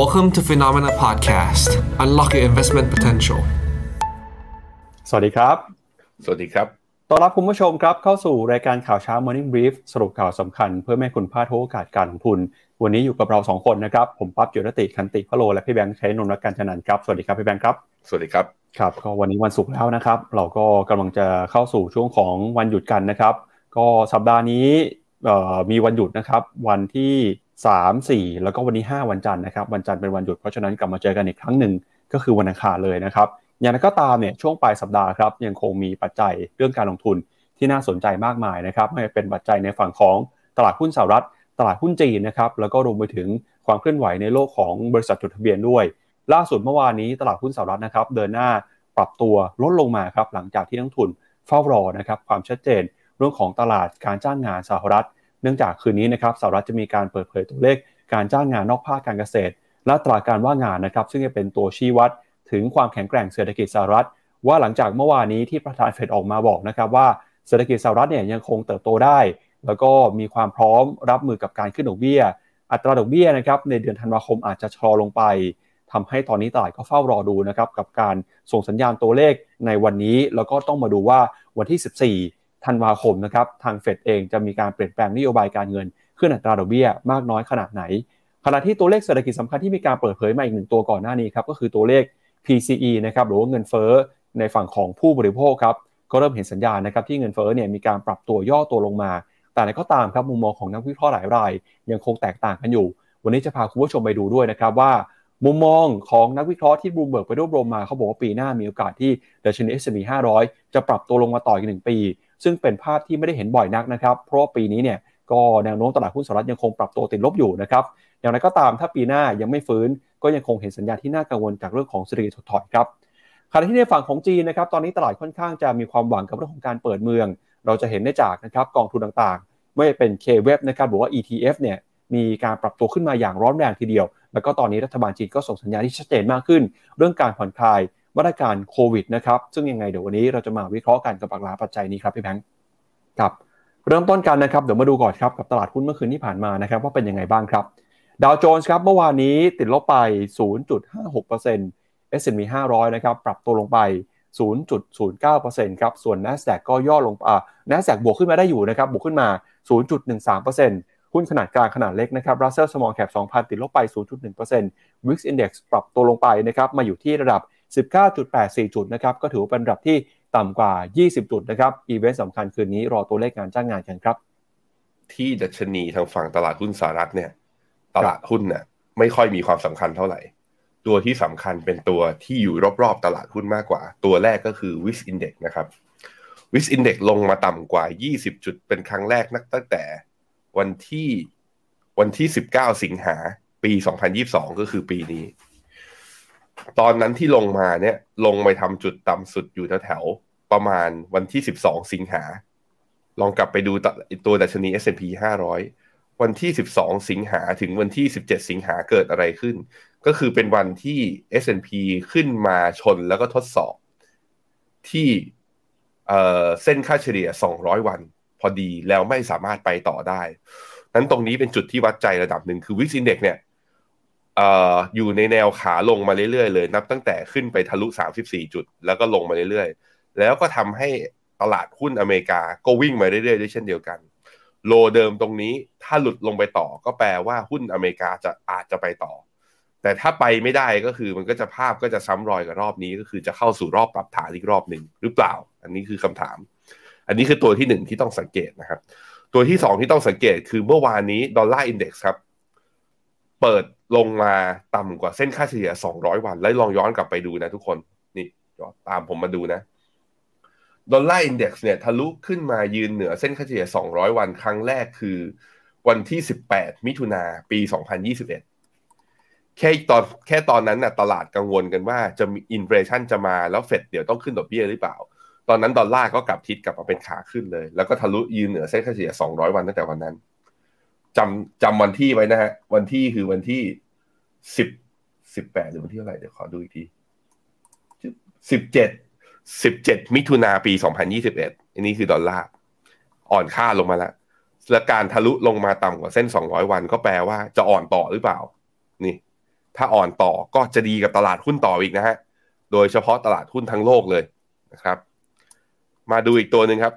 Welcome to Phenomena Podcast. Unlock your investment potential. สวัสดีครับ สวัสดีครับ ต้อนรับคุณผู้ชมครับเข้าสู่รายการข่าวเช้า Morning Brief สรุปข่าวสำคัญเพื่อไม่ให้คุณพลาดโอกาสการลงทุน วันนี้อยู่กับเราสองคนนะครับ ผมปั๊บจุรติคันติพะโล และพี่แบงค์ใช้นนท์รักการชนันครับ สวัสดีครับพี่แบงค์ครับ สวัสดีครับ ครับ ก็วันนี้วันศุกร์แล้วนะครับ เราก็กำลังจะเข้าสู่ช่วงของวันหยุดกันนะครับ ก็สัปดาห์นี้เอ่อมีวันหยุดนะครับ วันที่ 3 4แล้วก็วันนี้5วันจันทร์นะครับวันจันทร์เป็นวันหยุดเพราะฉะนั้นกลับมาเจอกันอีกครั้งหนึ่งก็คือวันอังคารเลยนะครับอย่างไรก็ตามเนี่ยช่วงปลายสัปดาห์ครับยังคงมีปัจจัยเรื่องการลงทุนที่น่าสนใจมากมายนะครับไม่ว่าเป็นปัจจัยในฝั่งของตลาดหุ้นสหรัฐ ตลาดหุ้นจีนนะครับแล้วก็รวมไปถึงความเคลื่อนไหวในโลกของบริษัทจดทะเบียนด้วย ล่าสุดเมื่อวานนี้ตลาดหุ้นสหรัฐนะครับเดินหน้าปรับตัวลดลงมาครับหลังจากที่นักทุนเฝ้ารอนะครับความชัดเจนเรื่องของตลาดการจ้างงานสหรัฐ เนื่องจากคืนนี้นะครับสหรัฐจะมีการเปิดเผยตัวเลขการจ้างงานนอกภาคการเกษตร และตราการว่างงานนะครับซึ่งจะเป็นตัวชี้วัดถึงความแข็งแกร่งเศรษฐกิจสหรัฐ ว่าหลังจากเมื่อวานนี้ที่ประธานเฟดออกมาบอกนะครับว่าเศรษฐกิจสหรัฐเนี่ยยังคงเติบโตได้ แล้วก็มีความพร้อมรับมือกับการขึ้นดอกเบี้ย อัตราดอกเบี้ยนะครับในเดือนธันวาคมอาจจะชะลอลงไปทำให้ตอนนี้ตลาดก็เฝ้ารอดูนะครับกับการส่งสัญญาณตัวเลขในวันนี้ แล้วก็ต้องมาดูว่าวันที่ 14 ธันวาคมนะครับทางเฟดเองจะมีการเปลี่ยนแปลงนโยบายการเงินขึ้นอัตราดอกเบี้ยมากน้อยขนาดไหน ขณะที่ตัวเลขเศรษฐกิจสำคัญที่มีการเปิดเผยมาอีกหนึ่งตัวก่อนหน้านี้ครับก็คือตัวเลข PCE นะครับหรือว่าเงินเฟ้อในฝั่งของผู้บริโภคครับก็เริ่มเห็นสัญญาณนะครับที่เงินเฟ้อเนี่ยมีการปรับตัวย่อตัวลงมา แต่ในก็ตามครับมุมมองของนักวิเคราะห์หลายราย ยังคงแตกต่างกันอยู่ วันนี้จะพาคุณผู้ชมไปดูด้วยนะครับว่า มุมมองของนักวิเคราะห์ที่บูมเบิร์กไปรวบรวมมาเขาบอกว่าปีหน้ามีโอกาสที่ดัชนี S&P 500 จะปรับตัวลงมาต่ออีกหนึ่งปี ซึ่งเป็นภาพที่ไม่ได้เห็นบ่อยนักนะครับ เพราะปีนี้เนี่ยก็แนวโน้มตลาดหุ้นสหรัฐยังคงปรับตัวติดลบอยู่นะครับอย่างไรก็ตามถ้าปีหน้ายังไม่ฟื้น ก็ยังคงเห็นสัญญาณที่น่ากังวลจากเรื่องของเศรษฐกิจถดถอยครับขณะที่ในฝั่งของจีนนะครับตอนนี้ตลาดค่อนข้างจะมีความหวังกับเรื่องของการเปิดเมือง เราจะเห็นได้จากนะครับกองทุนต่างๆ ไม่เป็น K-Web นะครับหรือว่า ETF เนี่ยมีการปรับตัวขึ้นมาอย่างร้อนแรงทีเดียว แล้วก็ตอนนี้รัฐบาลจีนก็ส่งสัญญาณที่ชัดเจนมากขึ้น เรื่องการผ่อนคลาย มาตรการโควิดนะครับซึ่งยังไงเดี๋ยววันนี้เราจะมาวิเคราะห์กันกับหลากหลายปัจจัยนี้ครับพี่แบงค์ครับเริ่มต้นกันนะครับเดี๋ยวมาดูก่อนครับกับตลาดหุ้นเมื่อคืนที่ผ่านมานะครับว่าเป็นยังไงบ้างครับดาวโจนส์ครับเมื่อวานนี้ติดลบไป 0.56% S&P 500 นะครับปรับตัวลงไป 0.09%ครับส่วน NASDAQ ก็ย่อลงอ่า NASDAQ บวกขึ้นมาได้อยู่นะครับบวกขึ้นมา 0.13%หุ้นขนาดกลางขนาดเล็กนะครับ Russell Small Cap 2,000 ติดลบไป 0.1% Wix Index ปรับตัวลงไปนะครับมาอยู่ที่ระดับ 19.84 จุดนะครับก็ถือว่าเป็นระดับที่ต่ำกว่า 20 จุดนะครับอีเวนต์สำคัญคืนนี้รอตัวเลขงานจ้างงานกันครับ ที่ดัชนีทางฝั่งตลาดหุ้นสหรัฐเนี่ย ตลาดหุ้นเนี่ยไม่ค่อยมีความสำคัญเท่าไหร่ ตัวที่สำคัญเป็นตัวที่อยู่รอบๆตลาดหุ้นมากกว่า ตัวแรกก็คือ Wix Index นะครับ Wix Index ลงมาต่ำกว่า 20 จุดเป็นครั้งแรกนักตั้งแต่วันที่วันที่ 19 สิงหาปี 2022 ก็คือปีนี้ ตอนนั้นที่ลงมาเนี่ย ลงไปทำจุดต่ำสุดอยู่แถวๆประมาณวันที่ 12 สิงหา ลองกลับไปดูตัวดัชนี S&P 500 วันที่ 12 สิงหาถึงวันที่ 17 สิงหาเกิดอะไรขึ้น ก็คือเป็นวันที่ S&P ขึ้นมาชนแล้วก็ทดสอบ ที่เส้นค่าเฉลี่ย 200 วัน พอดีแล้วไม่สามารถไปต่อได้ นั้นตรงนี้เป็นจุดที่วัดใจระดับหนึ่งคือ Wix Index เนี่ย อยู่ในแนวขาลงมาเรื่อยๆเลย นับตั้งแต่ขึ้นไปทะลุ 34 จุด แล้วก็ลงมาเรื่อยๆ แล้วก็ทำให้ตลาดหุ้นอเมริกาก็วิ่งมาเรื่อยๆด้วยเช่นเดียวกัน โลเดิมตรงนี้ถ้าหลุดลงไปต่อก็แปลว่าหุ้นอเมริกาจะอาจจะไปต่อ แต่ถ้าไปไม่ได้ก็คือมันก็จะภาพก็จะซ้ำรอยกับรอบนี้ ก็คือจะเข้าสู่รอบปรับฐานอีกรอบหนึ่งหรือเปล่า อันนี้คือคำถาม อันนี้คือตัวที่หนึ่งที่ต้องสังเกตนะครับ ตัวที่สองที่ต้องสังเกตคือเมื่อวานนี้ดอลลาร์อินเด็กซ์ครับ เปิด ลงมาต่ำกว่าเส้นค่าเฉลี่ย 200 วัน แล้วลองย้อนกลับไปดูนะทุกคน นี่ตามผมมาดูนะ ดอลลาร์ index เนี่ยทะลุขึ้นมายืนเหนือเส้นค่าเฉลี่ย 200 วัน ครั้งแรกคือวันที่ 18 มิถุนาปี 2021 แค่ตอนแค่ตอนนั้นน่ะตลาดกังวลกันว่าจะมี inflation จะมาแล้วเฟดเดี๋ยวต้องขึ้นดอกเบี้ยหรือเปล่า ตอนนั้นดอลลาร์ก็กลับทิศกลับมาเป็นขาขึ้นเลย แล้วก็ทะลุยืนเหนือเส้นค่าเฉลี่ย 200 วันตั้งแต่วันนั้นจำจำวันที่ไว้นะฮะ วันที่คือวันที่ สิบสิบแปดหรือวันที่เท่าไหร่เดี๋ยวขอดูอีกทีสิบเจ็ดสิบเจ็ดมิถุนาปีสองพันยี่สิบเอ็ดอันนี้คือดอลลาร์อ่อนค่าลงมาแล้วและการทะลุลงมาต่ำกว่าเส้นสองร้อยวันก็แปลว่าจะอ่อนต่อหรือเปล่า นี่ ถ้าอ่อนต่อก็จะดีกับตลาดหุ้นต่ออีกนะฮะ โดยเฉพาะตลาดหุ้นทั้งโลกเลยนะครับ มาดูอีกตัวหนึ่งครับ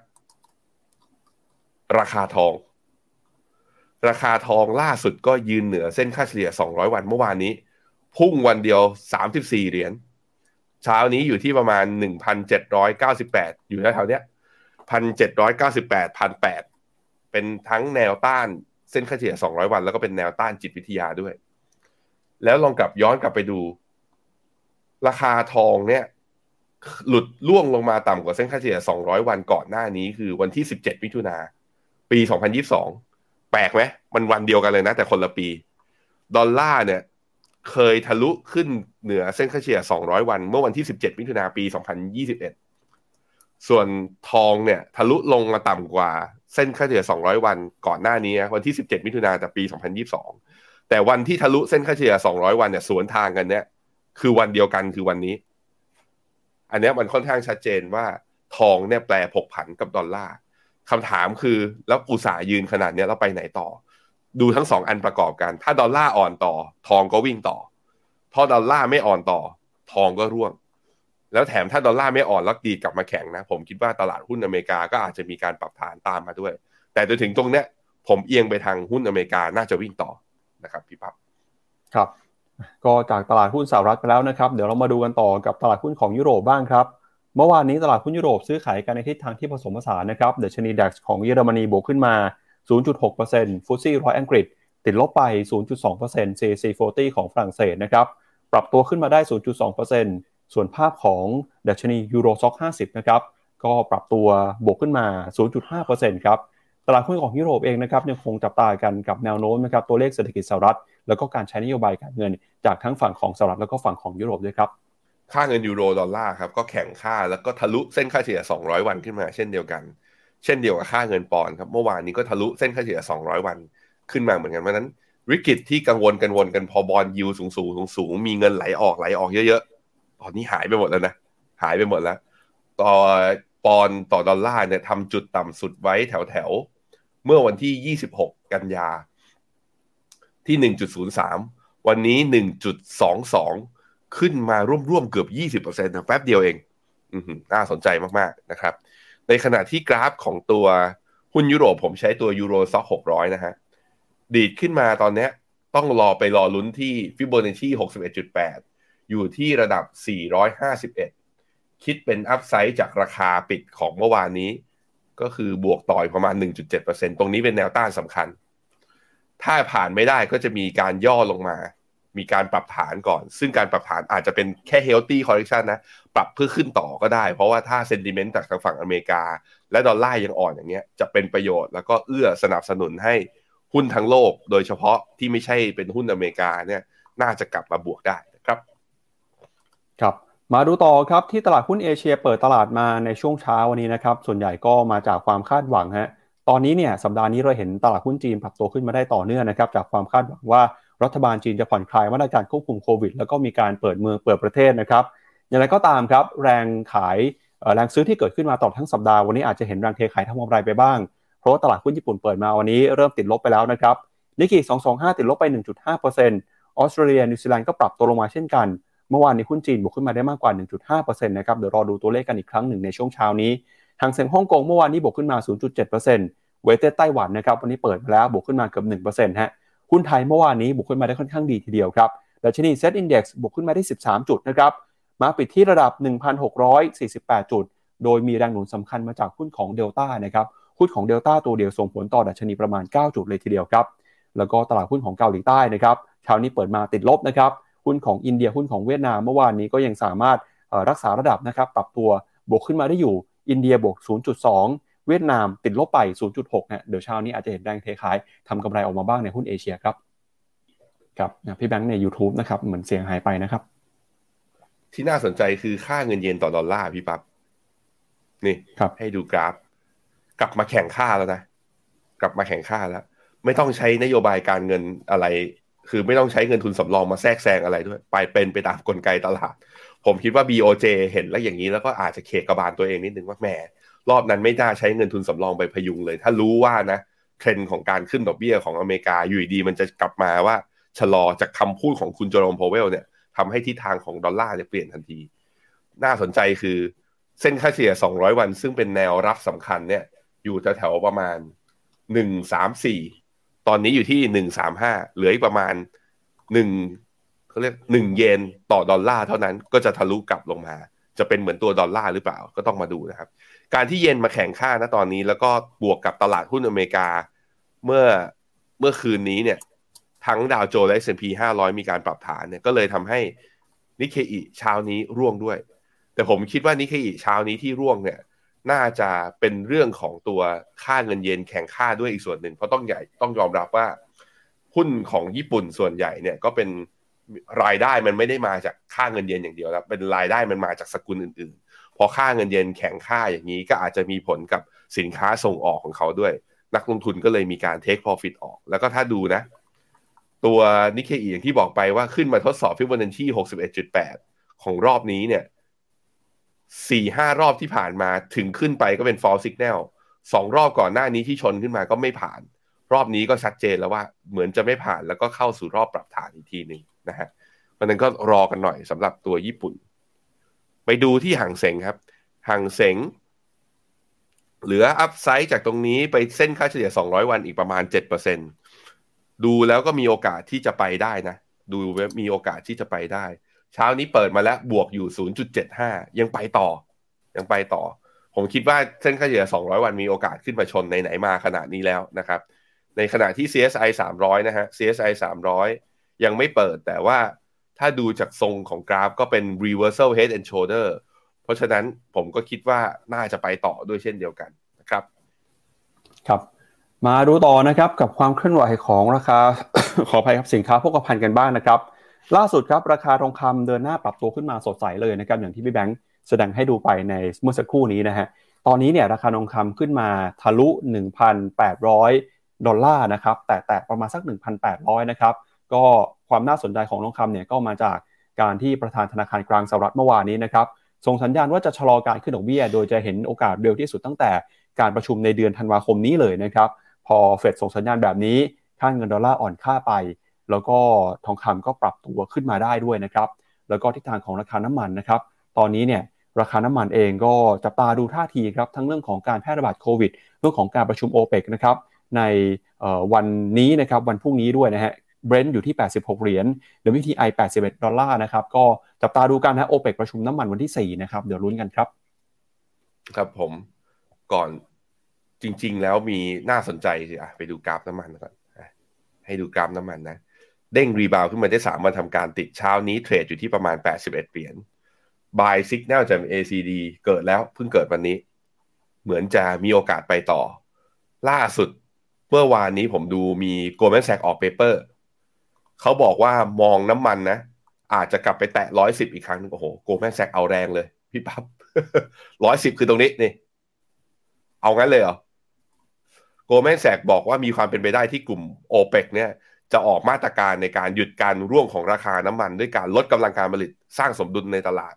ราคาทอง ราคาทองล่าสุดก็ยืนเหนือเส้นค่าเฉลี่ย 200 วันเมื่อวานนี้ พุ่งวันเดียว 34 เหรียญ เช้านี้อยู่ที่ประมาณ 1,798 อยู่แถวๆเนี้ย1,798 1,800 เป็นทั้งแนวต้านเส้นค่าเฉลี่ย 200 วัน แล้วก็เป็นแนวต้านจิตวิทยาด้วย แล้วลองกลับย้อนกลับไปดู ราคาทองเนี่ย หลุดล่วงลงมาต่ำกว่าเส้นค่าเฉลี่ย 200 วันก่อนหน้านี้ คือวันที่ 17 มิถุนาปี 2022 แปลกไหมมันวันเดียวกันเลยนะ แต่คนละปี ดอลลาร์เนี่ย เคยทะลุขึ้นเหนือเส้นค่าเฉลี่ย 200 วัน เมื่อวันที่ 17 มิถุนาปี 2021 ส่วนทองเนี่ย ทะลุลงมาต่ำกว่าเส้นค่าเฉลี่ย 200 วันก่อนหน้านี้ วันที่ 17 มิถุนาแต่ปี 2022 แต่วันที่ทะลุเส้นค่าเฉลี่ย 200 วันเนี่ยสวนทางกันเนี่ย คือวันเดียวกันคือวันนี้ อันนี้มันค่อนข้างชัดเจนว่าทองเนี่ยแปลผกผันกับดอลลาร์ คำถามคือแล้วอุตสาห์ยืนขนาดนี้แล้วไปไหนต่อ ดูทั้งสองอันประกอบกัน ถ้าดอลลาร์อ่อนต่อ ทองก็วิ่งต่อพอดอลลาร์ไม่อ่อนต่อ ทองก็ร่วง แล้วแถมถ้าดอลลาร์ไม่อ่อนแล้วดีกลับมาแข็งนะ ผมคิดว่าตลาดหุ้นอเมริกาก็อาจจะมีการปรับฐานตามมาด้วย แต่จนถึงตรงเนี้ยผมเอียงไปทางหุ้นอเมริกาน่าจะวิ่งต่อนะครับพี่ปั๊บครับ ก็จากตลาดหุ้นสหรัฐไปแล้วนะครับ เดี๋ยวเรามาดูกันต่อกับตลาดหุ้นของยุโรปบ้างครับ เมื่อวานนี้ตลาดหุ้นยุโรปซื้อขายกันในทิศทางที่ผสมผสานนะครับเดชนีดัคของเยอรมนีบวกขึ้นมา 0.6%ฟุตซี่ร้อยอังกฤษ ติดลบไป 0.2% CAC 40 ของฝรั่งเศสนะครับปรับตัวขึ้นมาได้ 0.2%ส่วนภาพของดัชนียูโรซ็อก50 นะครับก็ปรับตัวบวกขึ้นมา 0.5%ครับตลาดหุ้นของยุโรปเองนะครับยังคงจับตากันกับแนวโน้มนะครับตัวเลขเศรษฐกิจสหรัฐ แล้วก็การใช้นโยบายการเงิน จากทั้งฝั่งของสหรัฐแล้วก็ฝั่งของยุโรปด้วยครับ ค่าเงินยูโรดอลลาร์ครับก็แข็งค่าแล้วก็ทะลุเส้นค่าเฉลี่ย 200 วันขึ้นมา เช่นเดียวกัน เช่นเดียวกับค่าเงินปอนด์ครับเมื่อวานนี้ก็ทะลุเส้นค่าเฉลี่ย 200 วันขึ้นมาเหมือนกันเพราะนั้นวิกฤตที่กังวลกันวนกันพอบอลยูสูงสูงสูงสูงมีเงินไหลออกไหลออกเยอะๆ ตอนนี้หายไปหมดแล้วนะ หายไปหมดแล้ว ต่อปอนด์ต่อดอลลาร์เนี่ยทำจุดต่ำสุดไว้แถวแถวๆเมื่อวันที่ 26 กันยาที่ 1.03 วันนี้ 1.22 ขึ้นมาร่วมๆเกือบ 20%นะแป๊บเดียวเองน่าสนใจมากๆนะครับ ในขณะที่กราฟของตัวหุ้นยุโรปผมใช้ตัว Euro Stoxx 600นะฮะ ดีดขึ้นมาตอนนี้ต้องรอไปรอลุ้นที่ฟิโบนัชชี61.8อยู่ที่ระดับ451คิดเป็น upside จากราคาปิดของเมื่อวานนี้ ก็คือบวกต่ออีกประมาณ 1.7%ตรงนี้เป็นแนวต้านสำคัญ ถ้าผ่านไม่ได้ก็จะมีการย่อลงมา มีการปรับฐานก่อน ซึ่งการปรับฐานอาจจะเป็นแค่ healthy correction นะปรับเพื่อขึ้นต่อก็ได้ เพราะว่าถ้า sentiment จากทางฝั่งอเมริกา และดอลลาร์ยังอ่อนอย่างเงี้ยจะเป็นประโยชน์แล้วก็เอื้อสนับสนุนให้หุ้นทั้งโลก โดยเฉพาะที่ไม่ใช่เป็นหุ้นอเมริกาเนี่ยน่าจะกลับมาบวกได้นะครับครับมาดูต่อครับที่ตลาดหุ้นเอเชียเปิดตลาดมาในช่วงเช้าวันนี้นะครับส่วนใหญ่ก็มาจากความคาดหวังฮะตอนนี้เนี่ยสัปดาห์นี้เราเห็นตลาดหุ้นจีนปรับตัวขึ้นมาได้ต่อเนื่องนะครับจากความคาดหวังว่า รัฐบาลจีนจะผ่อนคลายมาตรการควบคุมโควิด แล้วก็มีการเปิดเมืองเปิดประเทศนะครับ อย่างไรก็ตามครับ แรงขายแรงซื้อที่เกิดขึ้นมาตลอดทั้งสัปดาห์วันนี้อาจจะเห็นแรงเทขายทำกำไรไปบ้าง เพราะว่าตลาดหุ้นญี่ปุ่นเปิดมาวันนี้เริ่มติดลบไปแล้วนะครับนิกเกิ225 ติดลบไป 1.5%ออสเตรเลียนิวซีแลนด์ก็ปรับตัวลงมาเช่นกัน เมื่อวานนี้หุ้นจีนบวกขึ้นมาได้มากกว่า 1.5%นะครับเดี๋ยวรอดูตัวเลขกันอีกครั้งหนึ่งในช่วงเช้านี้ฮั่งเส็งฮ่องกงเมื่อวานนี้บวกขึ้นมา 0.7%เวทไต้หวันนะครับวันนี้เปิดมาแล้วบวกขึ้นมาเกือบ1%ฮะ หุ้นไทยเมื่อวานนี้บวกขึ้นมาได้ค่อนข้างดีทีเดียวครับดัชนีเซ็ตอินดี x บวกขึ้นมาได้ 13 จุดนะครับ มาปิดที่ระดับ 1,648 จุด โดยมีแรงหนุนสำคัญมาจากหุ้นของเดลต้านะครับ หุ้นของเดลต้าตัวเดียวส่งผลต่อดัชนีประมาณ 9 จุดเลยทีเดียวครับ แล้วก็ตลาดหุ้นของเกาหลีใต้นะครับเช้านี้เปิดมาติดลบนะครับ หุ้นของอินเดียหุ้นของเวียดนามเมื่อวานนี้ก็ยังสามารถรักษาระดับนะครับ ปรับตัวบวกขึ้นมาได้อยู่ อินเดียบวก 0.2 เวียดนามติดลบไป 0.6นะเดี๋ยวเช้านี้อาจจะเห็นแรงเทขายทำกำไรออกมาบ้างในหุ้นเอเชียครับครับพี่แบงค์ใน YouTube นะครับเหมือนเสียงหายไปนะครับ ที่น่าสนใจคือค่าเงินเยนต่อดอลลาร์พี่ปับ๊บนี่ครับให้ดูกราฟ กลับมาแข่งค่าแล้วนะ กลับมาแข่งค่าแล้ว ไม่ต้องใช้นโยบายการเงินอะไร คือไม่ต้องใช้เงินทุนสำรองมาแทรกแซงอะไรด้วย ไปเป็นไปตามกลไกตลาด ผมคิดว่า BOJ เห็นแล้วอย่างนี้แล้วก็อาจจะเคกระบาลตัวเองนิดนึงว่าแหม รอบนั้นไม่น่าใช้เงินทุนสำรองไปพยุงเลย ถ้ารู้ว่านะเทรนด์ของการขึ้นดอกเบี้ยของอเมริกาอยู่ดีมันจะกลับมาว่าชะลอจากคำพูดของคุณโจโรมโพเวลเนี่ยทำให้ทิศทางของดอลลาร์เนี่ยเปลี่ยนทันที น่าสนใจคือเส้นค่าเฉลี่ย 200 วัน ซึ่งเป็นแนวรับสำคัญเนี่ย อยู่แถวๆประมาณ 134 ตอนนี้อยู่ที่ 135 เหลืออีกประมาณ1เขาเรียก1เยนต่อดอลลาร์เท่านั้นก็จะทะลุกลับลงมา จะเป็นเหมือนตัวดอลลาร์หรือเปล่าก็ต้องมาดูนะครับ การที่เยนมาแข็งค่านะตอนนี้ แล้วก็บวกกับตลาดหุ้นอเมริกา เมื่อเมื่อคืนนี้เนี่ย ทั้งดาวโจนส์และ S&P 500 มีการปรับฐานเนี่ยก็เลยทำให้นิเคอิเช้านี้ร่วงด้วย แต่ผมคิดว่านิเคอิเช้านี้ที่ร่วงเนี่ยน่าจะเป็นเรื่องของตัวค่าเงินเยนแข่งค่าด้วยอีกส่วนหนึ่งเพราะต้องใหญ่ต้องยอมรับว่าหุ้นของญี่ปุ่นส่วนใหญ่เนี่ยก็เป็น รายได้มันไม่ได้มาจากค่าเงินเยนอย่างเดียวแล้วเป็นรายได้มันมาจากสกุลอื่นๆ พอค่าเงินเยนแข่งค่าอย่างนี้ก็อาจจะมีผลกับสินค้าส่งออกของเขาด้วย นักลงทุนก็เลยมีการ take profit ออก แล้วก็ถ้าดูนะ ตัวนิเคอีอย่างที่บอกไปว่าขึ้นมาทดสอบฟิบอนัชชี61.8 ของรอบนี้เนี่ยสี่ห้ารอบที่ผ่านมาถึงขึ้นไปก็เป็น false signal สองรอบก่อนหน้านี้ที่ชนขึ้นมาก็ไม่ผ่าน รอบนี้ก็ชัดเจนแล้วว่าเหมือนจะไม่ผ่านแล้วก็เข้าสู่รอบปรับฐานอีกทีหนึ่ง นะฮะเพระนั้นก็รอกันหน่อยสำหรับตัวญี่ปุ่น ไปดูที่ห่างเสงครับห่างเสงเหลืออัพไซด์จากตรงนี้ไปเส้นค่าเฉลี่ย 200 วันอีกประมาณ 7%ดูแล้วก็มีโอกาสที่จะไปได้นะ ดูมีโอกาสที่จะไปได้ เช้านี้เปิดมาแล้วบวกอยู่ 0.75 ยังไปต่อ ยังไปต่อ ผมคิดว่าเส้นค่าเฉลี่ย 200 วันมีโอกาสขึ้นมาชนไหนๆมาขนาดนี้แล้วนะครับ ในขณะที่ CSI 300 นะฮะ CSI 300 ยังไม่เปิดแต่ว่าถ้าดูจากทรงของกราฟก็เป็น reversal head and shoulder เพราะฉะนั้นผมก็คิดว่าน่าจะไปต่อด้วยเช่นเดียวกันนะครับ ครับ มาดูต่อนะครับกับความเคลื่อนไหวของราคา ขออภัยครับสินค้าโภคภัณฑ์กันบ้างนะครับ ล่าสุดครับราคาทองคำเดินหน้าปรับตัวขึ้นมาสดใสเลยนะครับอย่างที่พี่แบงค์แสดงให้ดูไปในเมื่อสักครู่นี้นะฮะตอนนี้เนี่ยราคาทองคำขึ้นมาทะลุ 1,800 ดอลลาร์นะครับแต่แต่ประมาณสัก 1,800 นะครับ ก็ความน่าสนใจของทองคำเนี่ยก็มาจากการที่ประธานธนาคารกลางสหรัฐเมื่อวานนี้นะครับส่งสัญญาณว่าจะชะลอการขึ้นดอกเบี้ย โดยจะเห็นโอกาสเร็วที่สุดตั้งแต่การประชุมในเดือนธันวาคมนี้เลยนะครับพอเฟดส่งสัญญาณแบบนี้ค่าเงินดอลลาร์อ่อนค่าไป แล้วก็ทองคำก็ปรับตัวขึ้นมาได้ด้วยนะครับแล้วก็ทิศทางของราคาน้ำมันนะครับตอนนี้เนี่ยราคาน้ำมันเองก็จับตาดูท่าทีครับทั้งเรื่องของการแพร่ระบาดโควิด เรื่องของการประชุมโอเปกนะครับในวันนี้นะครับวันพรุ่งนี้ด้วยนะฮะ เบรนท์อยู่ที่ 86 เหรียญ WTI 81 ดอลลาร์นะครับ ก็จับตาดูกันนะโอเปกประชุมน้ำมันวันที่ 4 นะครับ เดี๋ยวลุ้นกันครับ ครับผม ก่อนจริง ๆ แล้วมีน่าสนใจสิอะไปดูกราฟน้ำมันก่อน ให้ดูกราฟน้ำมันนะ เด้ง rebound ขึ้นมาได้สามวันทำการติดเช้านี้ trade อยู่ที่ประมาณ 81 เหรียญ buy signal จาก MACD เกิดแล้วเพิ่งเกิดวันนี้ เหมือนจะมีโอกาสไปต่อ ล่าสุดเมื่อวานนี้ผมดูมี Goldman Sachs ออก paper เขาบอกว่ามองน้ำมันนะ อาจจะกลับไปแตะร้อยสิบอีกครั้งนึงโอ้โห Goldman Sachs เอาแรงเลย พี่ปั๊บร้อยสิบคือตรงนี้นี่ เอางั้นเลยเหรอโกลแมนแซกบอกว่ามีความเป็นไปได้ที่กลุ่มโอเปกเนี่ย จะออกมาตรการในการหยุดการร่วงของราคาน้ำมัน ด้วยการลดกำลังการผลิตสร้างสมดุลในตลาด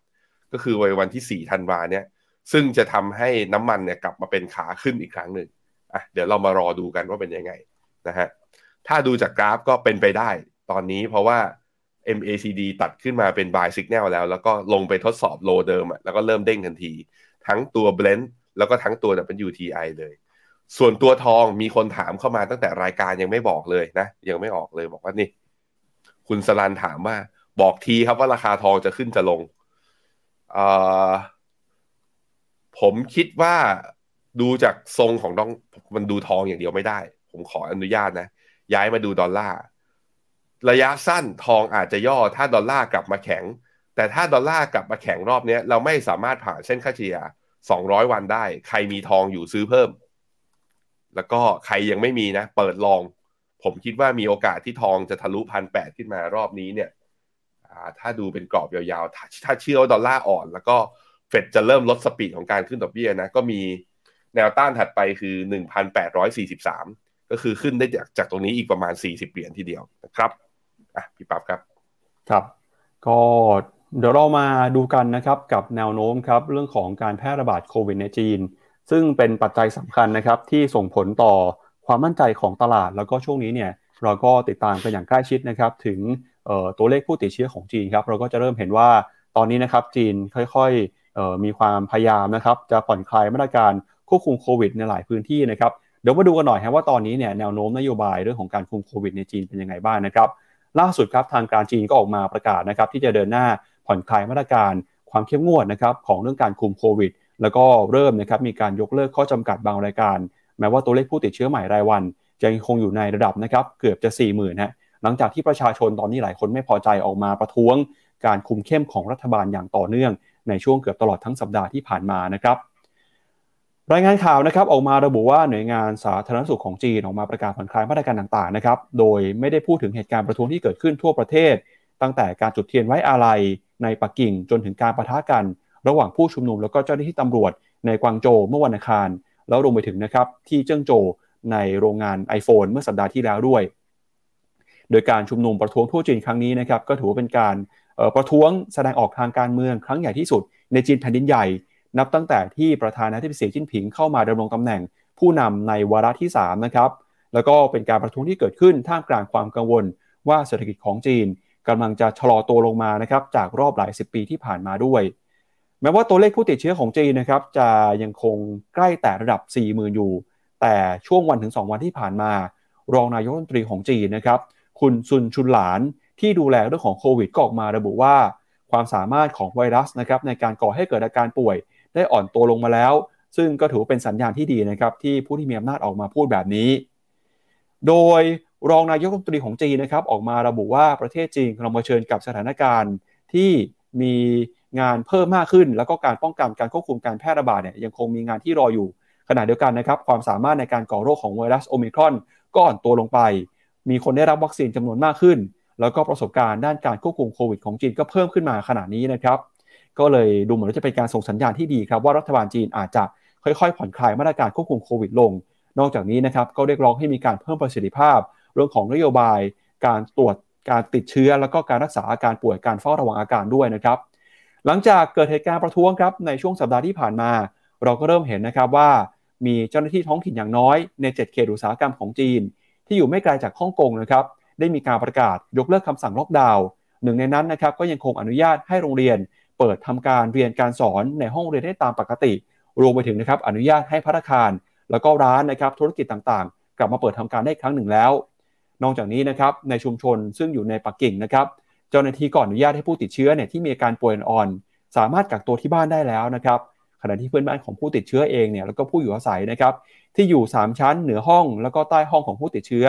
ก็คือวันที่สี่ธันวาเนี่ย ซึ่งจะทำให้น้ำมันเนี่ยกลับมาเป็นขาขึ้นอีกครั้งหนึ่งอะเดี๋ยวเรามารอดูกันว่าเป็นยังไงนะฮะถ้าดูจากกราฟก็เป็นไปได้ ตอนนี้เพราะว่า MACD ตัดขึ้นมาเป็น buy signal แล้ว แล้วก็ลงไปทดสอบโลเดิมอะแล้วก็เริ่มเด้งทันที ทั้งตัว blend แล้วก็ทั้งตัว WTI เลย ส่วนตัวทองมีคนถามเข้ามาตั้งแต่รายการยังไม่บอกเลยนะ ยังไม่ออกเลยบอกว่านี่ คุณสลันถามว่า บอกทีครับว่าราคาทองจะขึ้นจะลงผมคิดว่าดูจากทรงของต้องมันดูทองอย่างเดียวไม่ได้ ผมขออนุญาตนะ ย้ายมาดูดอลลาร์ ระยะสั้นทองอาจจะย่อถ้าดอลลาร์กลับมาแข็ง แต่ถ้าดอลลาร์กลับมาแข็งรอบนี้เราไม่สามารถผ่านเส้นค่าเฉลี่ย200 วันได้ ใครมีทองอยู่ซื้อเพิ่ม แล้วก็ใครยังไม่มีนะ เปิดลอง ผมคิดว่ามีโอกาสที่ทองจะทะลุพันแปดขึ้นมารอบนี้เนี่ยถ้าดูเป็นกรอบยาวๆ ถ้าเชื่อว่าดอลลาร์อ่อน แล้วก็เฟดจะเริ่มลดสปีดของการขึ้นดอกเบี้ยนะ ก็มีแนวต้านถัดไปคือ 1,843 ก็คือขึ้นได้จากจากตรงนี้อีกประมาณ 40 เหรียญทีเดียวนะครับ อะพี่ปั๊บครับ ครับ ก็เดี๋ยวเรามาดูกันนะครับกับแนวโน้มครับเรื่องของการแพร่ระบาดโควิดในจีน ซึ่งเป็นปัจจัยสำคัญนะครับที่ส่งผลต่อความมั่นใจของตลาด แล้วก็ช่วงนี้เนี่ยเราก็ติดตามกันอย่างใกล้ชิดนะครับถึงตัวเลขผู้ติดเชื้อของจีนครับเราก็จะเริ่มเห็นว่าตอนนี้นะครับจีนค่อยๆมีความพยายามนะครับจะผ่อนคลายมาตรการควบคุมโควิดในหลายพื้นที่นะครับเดี๋ยวมาดูกันหน่อยครับว่าตอนนี้เนี่ยแนวโน้มนโยบายเรื่องของการคุมโควิดในจีนเป็นยังไงบ้างนะครับ ล่าสุดครับทางการจีนก็ออกมาประกาศนะครับที่จะเดินหน้าผ่อนคลายมาตรการความเข้มงวดนะครับของเรื่องการคุมโควิด แล้วก็เริ่มนะครับมีการยกเลิกข้อจำกัดบางรายการ แม้ว่าตัวเลขผู้ติดเชื้อใหม่รายวันจะยังคงอยู่ในระดับนะครับเกือบจะ4 0,000ฮะหลังจากที่ประชาชนตอนนี้หลายคนไม่พอใจออกมาประท้วง การคุมเข้มของรัฐบาลอย่างต่อเนื่อง ในช่วงเกือบตลอดทั้งสัปดาห์ที่ผ่านมานะครับ รายงานข่าวนะครับออกมาระบุว่าหน่วยงานสาธารณสุขของจีนออกมาประกาศผ่อนคลายมาตรการต่างๆนะครับ โดยไม่ได้พูดถึงเหตุการณ์ประท้วงที่เกิดขึ้นทั่วประเทศ ตั้งแต่การจุดเทียนไว้อาลัยในปักกิ่งจนถึงการประทะกัน ระหว่างผู้ชุมนุมแล้วก็เจ้าหน้าที่ตำรวจในกวางโจวเมื่อวันอังคาร แล้วรวมไปถึงนะครับที่เจิ้งโจวในโรงงาน iPhone เมื่อสัปดาห์ที่แล้วด้วย โดยการชุมนุมประท้วงทั่วจีนครั้งนี้นะครับก็ถือว่าเป็นการประท้วงแสดงออกทางการเมืองครั้งใหญ่ที่สุดในจีนแผ่นดินใหญ่ นับตั้งแต่ที่ประธานาธิบดีสีจิ้นผิงเข้ามาดำรงตำแหน่งผู้นำในวาระที่3นะครับแล้วก็เป็นการประท้วงที่เกิดขึ้นท่ามกลางความกังวล ว่าเศรษฐกิจของจีนกำลังจะชะลอตัวลงมานะครับจากรอบหลายสิบปีที่ผ่านมาด้วย แม้ว่าตัวเลขผู้ติดเชื้อของจีนนะครับจะยังคงใกล้แต่ระดับ 40,000 อยู่ แต่ช่วงวันถึง 2 วันที่ผ่านมา รองนายกรัฐมนตรีของจีนนะครับคุณซุนชุนหลานที่ดูแลเรื่องของโควิดก็ออกมาระบุว่า ความสามารถของไวรัสนะครับในการก่อให้เกิดอาการป่วย ได้อ่อนตัวลงมาแล้ว ซึ่งก็ถือเป็นสัญญาณที่ดีนะครับที่ผู้ที่มีอำนาจออกมาพูดแบบนี้ โดยรองนายกรัฐมนตรีของจีนนะครับออกมาระบุว่าประเทศจีนกำลังเผชิญกับสถานการณ์ที่มีงานเพิ่มมากขึ้น แล้วก็การป้องกันการควบคุมการแพร่ระบาดเนี่ยยังคงมีงานที่รออยู่ขณะเดียวกันนะครับความสามารถในการก่อโรคของไวรัสโอมิครอนก็อ่อนตัวลงไป มีคนได้รับวัคซีนจำนวนมากขึ้น แล้วก็ประสบการณ์ด้านการควบคุมโควิดของจีนก็เพิ่มขึ้นมาขนาดนี้นะครับ ก็เลยดูเหมือนว่าจะเป็นการส่งสัญญาณที่ดีครับว่ารัฐบาลจีนอาจจะค่อยๆ ผ่อนคลายมาตรการควบคุมโควิดลง นอกจากนี้นะครับก็เรียกร้องให้มีการเพิ่มประสิทธิภาพ เรื่องของนโยบาย การตรวจการติดเชื้อ แล้วก็การรักษาอาการป่วยการเฝ้าระวังอาการด้วยนะครับหลังจากเกิดเหตุการณ์ประท้วงครับในช่วงสัปดาห์ที่ผ่านมา เราก็เริ่มเห็นนะครับว่ามีเจ้าหน้าที่ท้องถิ่นอย่างน้อยใน 7 เขตอุตสาหกรรมของจีน ที่อยู่ไม่ไกลจากฮ่องกงนะครับได้มีการประกาศยกเลิกคำสั่งล็อกดาวน์หนึ่งในนั้นนะครับก็ยังคงอนุญาตให้โรงเรียน เปิดทำการเรียนการสอนในห้องเรียนได้ตามปกติ รวมไปถึงนะครับอนุญาตให้พัฒคาร แล้วก็ร้านนะครับธุรกิจต่างๆ กลับมาเปิดทำการได้ครั้งหนึ่งแล้ว นอกจากนี้นะครับในชุมชนซึ่งอยู่ในปักกิ่งนะครับเจ้าหน้าที่ก็อนุญาตให้ผู้ติดเชื้อเนี่ยที่มีอาการป่วยอ่อน สามารถกักตัวที่บ้านได้แล้วนะครับขณะที่เพื่อนบ้านของผู้ติดเชื้อเองเนี่ยแล้วก็ผู้อยู่อาศัยนะครับที่อยู่ 3 ชั้นเหนือห้อง แล้วก็ใต้ห้องของผู้ติดเชื้อ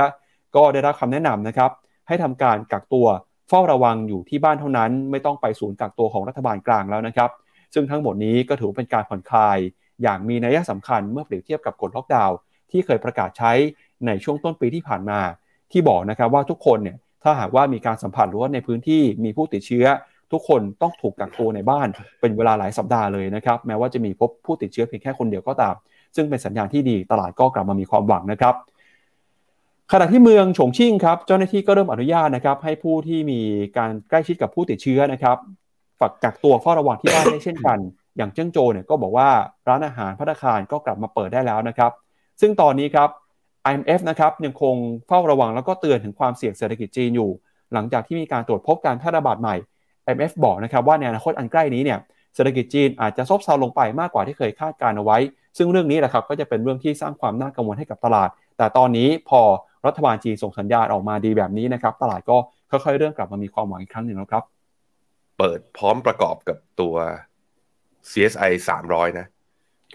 ก็ได้รับคำแนะนำนะครับให้ทำการกักตัว เฝ้าระวังอยู่ที่บ้านเท่านั้น ไม่ต้องไปศูนย์กักตัวของรัฐบาลกลางแล้วนะครับ ซึ่งทั้งหมดนี้ก็ถือเป็นการผ่อนคลาย อย่างมีนัยสำคัญเมื่อเปรียบเทียบกับกฎล็อกดาวน์ที่เคยประกาศใช้ในช่วงต้นปีที่ผ่านมา ที่บอกนะครับว่าทุกคนเนี่ยถ้าหากว่ามีการสัมผัสหรือว่าในพื้นที่มีผู้ติดเชื้อ ทุกคนต้องถูกกักตัวในบ้าน เป็นเวลาหลายสัปดาห์เลยนะครับแม้ว่าจะมีพบผู้ติดเชื้อเพียงแค่คนเดียวก็ตาม ซึ่งเป็นสัญญาณที่ดีตลาดก็กลับมามีความหวังนะครับ ขณะที่เมืองฉงชิ่งครับเจ้าหน้าที่ก็เริ่มอนุญาตนะครับ ให้ผู้ที่มีการใกล้ชิดกับผู้ติดเชื้อนะครับฝักกักตัวเฝ้าระวังที่บ้านได้เช่นกัน อย่างเจิ้งโจเนี่ยก็บอกว่าร้านอาหารพัตคารก็กลับมาเปิดได้แล้วนะครับ ซึ่งตอนนี้ครับ IMF นะครับยังคงเฝ้าระวังแล้วก็เตือนถึงความเสี่ยงเศรษฐกิจจีนอยู่ หลังจากที่มีการตรวจพบการแพร่ระบาดใหม่ IMF บอกนะครับว่าในอนาคตอันใกล้นี้เนี่ยเศรษฐกิจจีนอาจจะซบเซาลงไปมากกว่าที่เคยคาดการเอาไว้ ซึ่งเรื่องนี้แหละครับก็จะเป็นเรื่องที่สร้างความน่ากังวลให้กับตลาด แต่ตอนนี้พอ รัฐบาลจีนส่งสัญญาณออกมาดีแบบนี้นะครับ ตลาดก็ค่อยๆเริ่มกลับมามีความหวังอีกครั้งหนึ่งแล้วครับ เปิดพร้อมประกอบกับตัว CSI 300 นะ